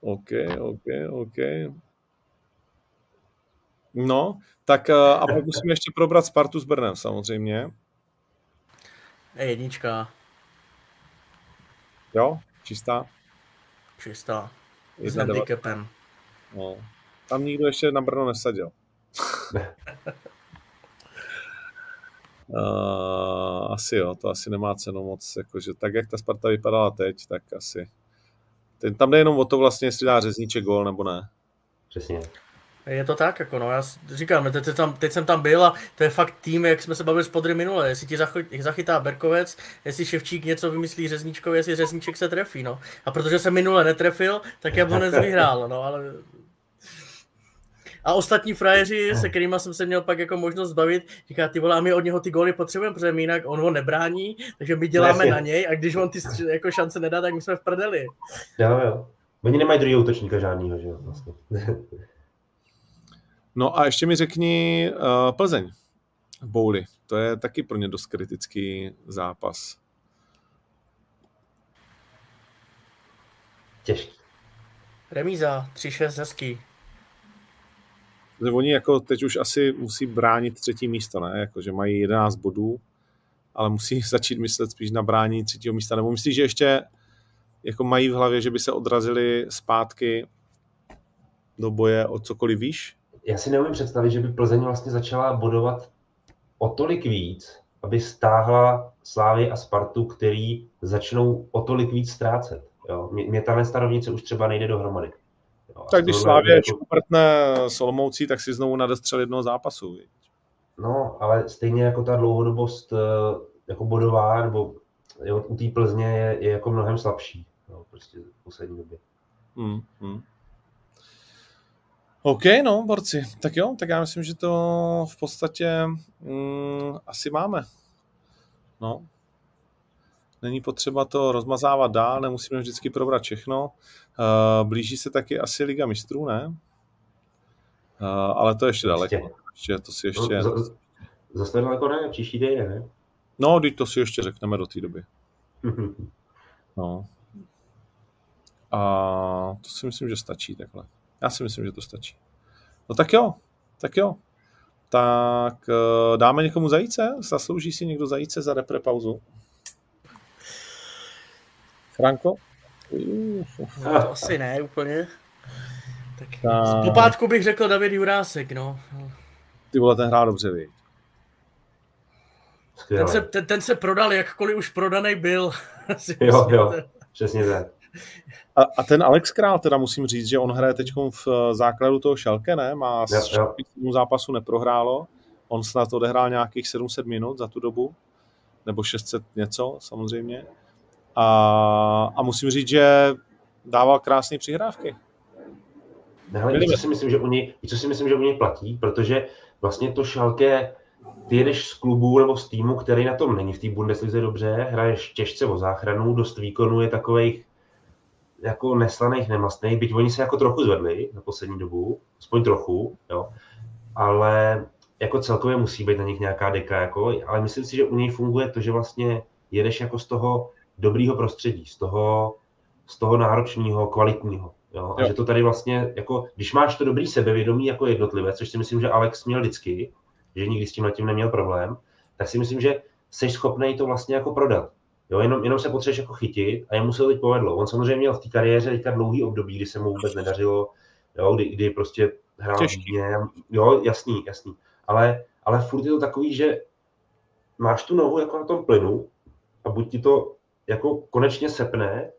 OK, OK, OK. No, tak a pak musíme ještě probrat Spartu s Brnem samozřejmě. Je jednička. Jo, čistá? Čistá. S handicapem. No. Tam nikdo ještě na Brno nesadil. uh, asi jo, to asi nemá cenu moc, jakože tak, jak ta Sparta vypadala teď, tak asi. Ten, tam jde jenom o to vlastně, jestli dá řezníček gol nebo ne. Přesně. Je to tak, jako no, já říkám, teď, tam, teď jsem tam byl a to je fakt tým, jak jsme se bavili s Podry minule, jestli ti zachytá Berkovec, jestli Ševčík něco vymyslí Řezníčkovi, jestli Řezníček se trefí, no. A protože se minule netrefil, tak Jablonec vyhrál, no, ale a ostatní frajeři, se kterými jsem se měl pak jako možnost bavit, říká, ty vole, a my od něho ty góly potřebujeme, protože my jinak on ho nebrání, takže my děláme na něj a když on ty jako šance nedá, tak my jsme v prdeli. Jo, jo. Oni nemají druhý útočníka žádnýho, že jo, vlastně. No a ještě mi řekni uh, Plzeň v Bouli. To je taky pro ně dost kritický zápas. Těžký. Remíza, 3-6, hezký. Oni jako teď už asi musí bránit třetí místo, ne? Jako, že mají 11 bodů, ale musí začít myslet spíš na brání třetího místa. Nebo myslíš, že ještě jako mají v hlavě, že by se odrazili zpátky do boje o cokoliv výš? Já si neumím představit, že by Plzeň vlastně začala bodovat o tolik víc, aby stáhla Slávy a Spartu, který začnou o tolik víc ztrácet. Jo? Mě, mě tahle starovnice už třeba nejde dohromady. Jo? Tak když Slávě jako... Solomoucí, tak si znovu nadestřel jednoho zápasu. Víc. No, ale stejně jako ta dlouhodobost eh, jako bodová, nebo jo, u té Plzně je, je, jako mnohem slabší. Jo, prostě v poslední době. Hmm, hmm. OK, no, borci. Tak jo, tak já myslím, že to v podstatě mm, asi máme. No. Není potřeba to rozmazávat dál, nemusíme vždycky probrat všechno. Uh, blíží se taky asi Liga mistrů, ne? Uh, ale to je ještě daleko. Ještě, to si ještě... No, zase daleko ne, příští týden, ne? No, teď to si ještě řekneme do té doby. no. A to si myslím, že stačí takhle. Já si myslím, že to stačí. No tak jo, tak jo. Tak eh, dáme někomu zajíce? Zaslouží si někdo zajíce za repre pauzu? Franko? No, to asi ne úplně. Tak Ta... z popátku bych řekl David Jurásek, no. Ty vole, ten hrál dobře, ví. Ten se, ten, ten se prodal, jakkoliv už prodaný byl. jo, jo, přesně tak. A, a ten Alex Král, teda musím říct, že on hraje teď v eh, základu toho Šalke, ne? Má jo, zápasu neprohrálo. On snad odehrál nějakých 700 minut za tu dobu, nebo 600 něco samozřejmě. A, a musím říct, že dával krásné přihrávky. Ne, víš, co si myslím, že u něj, co si myslím, že u něj platí, protože vlastně to Šalke, ty jedeš z klubu nebo z týmu, který na tom není v té Bundeslize dobře, hraješ těžce o záchranu, dost výkonů je takových jako neslaných, nemastných, byť oni se jako trochu zvedli na poslední dobu, aspoň trochu, jo, ale jako celkově musí být na nich nějaká deka, jako, ale myslím si, že u něj funguje to, že vlastně jedeš jako z toho dobrýho prostředí, z toho, z toho náročného, kvalitního. Jo? A jo. že to tady vlastně, jako, když máš to dobrý sebevědomí jako jednotlivec, což si myslím, že Alex měl vždycky, že nikdy s tím tím neměl problém, tak si myslím, že jsi schopný to vlastně jako prodat. Jo, jenom, jenom se potřebuješ jako chytit a jemu se to teď povedlo. On samozřejmě měl v té kariéře teďka dlouhý období, kdy se mu vůbec nedařilo, jo, kdy, kdy prostě hrál hodně, jo, jasný, jasný. Ale, ale furt je to takový, že máš tu nohu jako na tom plynu a buď ti to jako konečně sepne,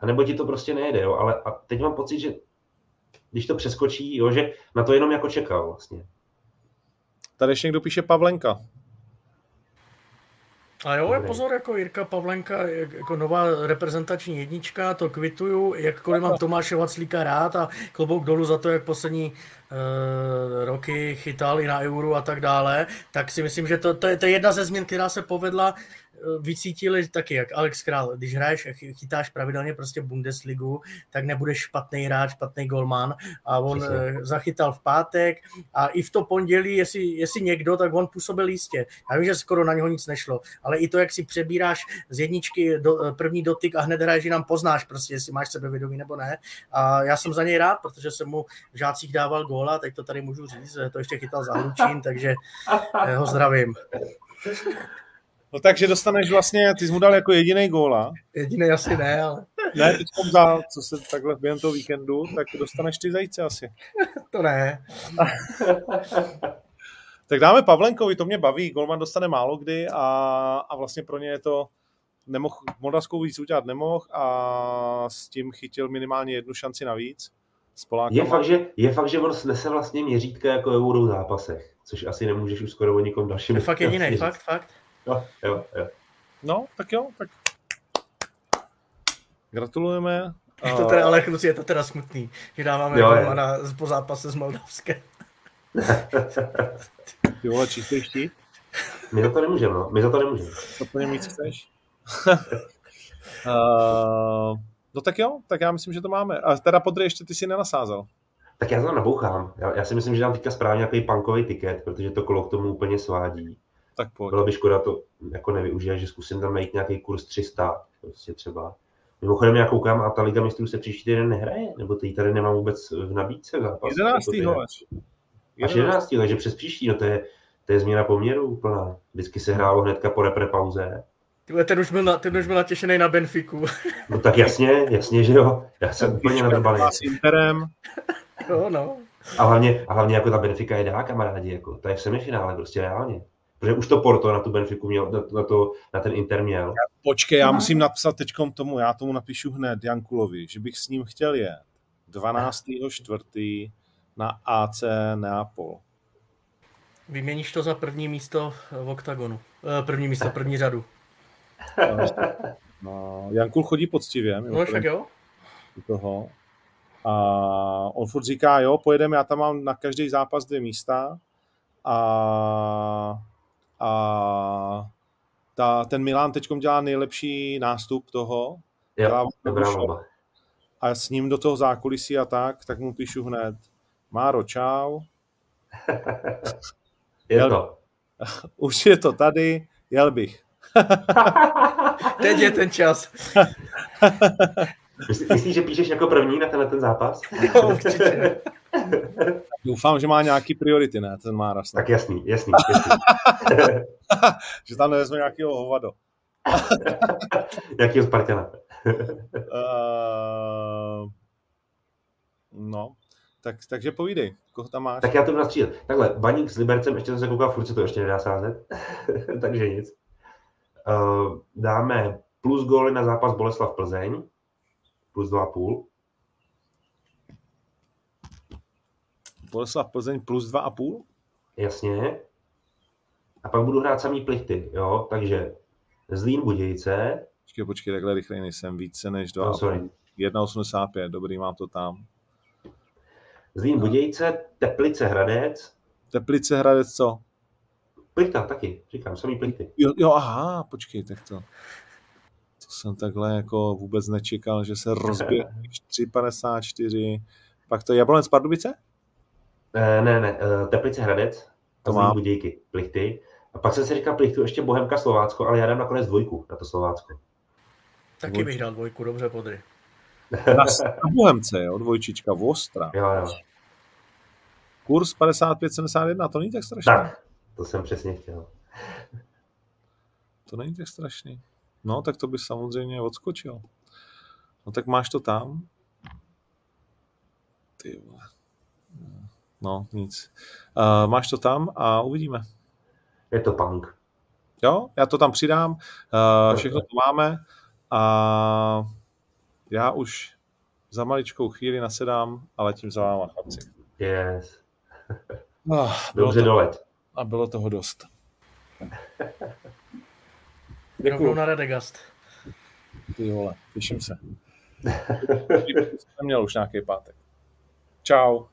anebo ti to prostě nejde, jo, ale a teď mám pocit, že když to přeskočí, jo, že na to jenom jako čekal vlastně. Tady ještě někdo píše Pavlenka. A jo, je pozor, jako Jirka Pavlenka, jako nová reprezentační jednička, to kvituju, jakkoliv mám Tomáše Vaclíka rád a klobouk dolů za to, jak poslední uh, roky chytal i na euru a tak dále, tak si myslím, že to, to, je, to je jedna ze změn, která se povedla vycítili taky, jak Alex Král, když hraješ, chytáš pravidelně prostě Bundesligu, tak nebudeš špatný hráč, špatný golman a on Přesně. zachytal v pátek a i v to pondělí, jestli, jestli někdo, tak on působil jistě. Já vím, že skoro na něho nic nešlo, ale i to, jak si přebíráš z jedničky do, první dotyk a hned hraješ, že nám poznáš prostě, jestli máš sebevědomí nebo ne. A já jsem za něj rád, protože jsem mu v žácích dával góla, teď to tady můžu říct, to ještě chytal za Hlučín, takže ho zdravím. No takže dostaneš vlastně, ty jsi mu dal jako jediný góla. Jediný asi ne, ale... Ne, teď za, co se takhle během toho víkendu, tak dostaneš ty zajíce asi. to ne. tak dáme Pavlenkovi, to mě baví, golman dostane málo kdy a, a vlastně pro ně je to nemohl, Moldavskou víc udělat nemohl a s tím chytil minimálně jednu šanci navíc. Je fakt, že, je fakt, že on snese vlastně měřítka jako ve budou zápasech, což asi nemůžeš už skoro o nikom dalším. Je fakt jediný, fakt, fakt. Jo, jo, jo. No, tak jo, tak gratulujeme. Je to teda, ale kluci, je to teda smutný, že dáváme jo, je. na, po zápase s Moldavskem. Ty vole, čistý štít? My za to nemůžeme, no. My za to nemůžeme. Co po něm víc chceš? uh, no tak jo, tak já myslím, že to máme. A teda podry ještě ty si nenasázel. Tak já to nabouchám. Já, já si myslím, že dám teďka správně nějaký punkový tiket, protože to kolo k tomu úplně svádí. Tak pojď. Bylo by škoda to jako nevyužít, že zkusím tam najít nějaký kurz 300, prostě třeba. Mimochodem já koukám a ta Liga mistrů se příští týden nehraje, nebo ty tady nemám vůbec v nabídce zápas. 11. Jako až. Až 11. takže přes příští, no to je, to je změna poměru úplná. Vždycky se hrálo hnedka po repre pauze. Tyhle, ten už byl, na, ten už byl natěšený na Benfiku. No tak jasně, jasně, že jo. Já jsem úplně na to S Interem. jo, no. A hlavně, a hlavně jako ta Benfica je dá, kamarádi, jako, to je v semifinále, prostě reálně. Protože už to Porto na tu Benfiku měl, na, na, to, na ten Inter měl. Počkej, já musím napsat teď tomu, já tomu napíšu hned Jankulovi, že bych s ním chtěl jet 12.4. na AC Neapol. Vyměníš to za první místo v oktagonu. Eh, první místo, první řadu. No, Jankul chodí poctivě. No však jo. Toho. A on furt říká, jo, pojedeme, já tam mám na každý zápas dvě místa a a ta, ten Milan teď dělá nejlepší nástup toho. Jo, a s ním do toho zákulisí a tak, tak mu píšu hned. Máro, čau. je jel, to. Už je to tady, jel bych. Teď je ten čas. Myslíš, že píšeš jako první na tenhle ten zápas? Jo, určitě. Doufám, že má nějaký priority, ne, ten má rast. Tak jasný, jasný. jasný. že tam nevezme nějakého hovado. Jakýho Spartana? uh, no, tak, takže povídej, koho tam máš? Tak já to nastřílet. Takhle, Baník s Libercem, ještě jsem se koukal, furt se to ještě nedá sázet, takže nic. Uh, dáme plus góly na zápas Boleslav Plzeň, plus 2,5. Boleslav Plzeň plus 2,5? Jasně. A pak budu hrát samý plichty, jo, takže Zlín Budějce. Počkej, počkej, takhle rychle nejsem, více než 2. No, sorry. 1,85, dobrý, mám to tam. Zlín Budějce, Teplice Hradec. Teplice Hradec co? Plichta taky, říkám, samý plichty. Jo, jo, aha, počkej, tak to. To jsem takhle jako vůbec nečekal, že se rozbije 3,54. Pak to je Jablonec Pardubice? Ne, ne, ne, eh, Teplice Hradec, to má Budějky, Plichty. A pak jsem si říkal Plichtu ještě Bohemka Slovácko, ale já dám nakonec dvojku na to Slovácko. Taky bych dal dvojku, dobře podry. Na, na Bohemce, jo, dvojčička, Vostra. Jo, jo. Kurs 55,71, to není tak strašný. Tak, to jsem přesně chtěl. To není tak strašný. No, tak to by samozřejmě odskočil. No tak máš to tam. Ty vole. No, nic. Uh, máš to tam a uvidíme. Je to punk. Jo, já to tam přidám. Uh, všechno to máme a já už za maličkou chvíli nasedám a letím za váma, chlapci. Yes. Oh, Dobře to, dolet. A bylo toho dost. Děkuju. na Redegast. Ty vole, těším se. jsem měl už nějaký pátek. Čau.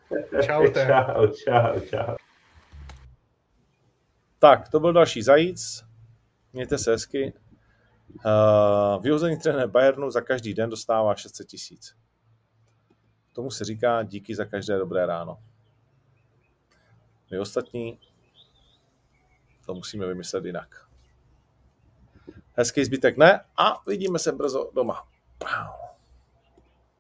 Čau, čau, čau, čau. Tak, to byl další zajíc. Mějte se hezky Uh, vyhozený trenér Bayernu za každý den dostává 600 tisíc. Tomu se říká díky za každé dobré ráno. My ostatní to musíme vymyslet jinak. Hezký zbytek ne a vidíme se brzo doma. Wow.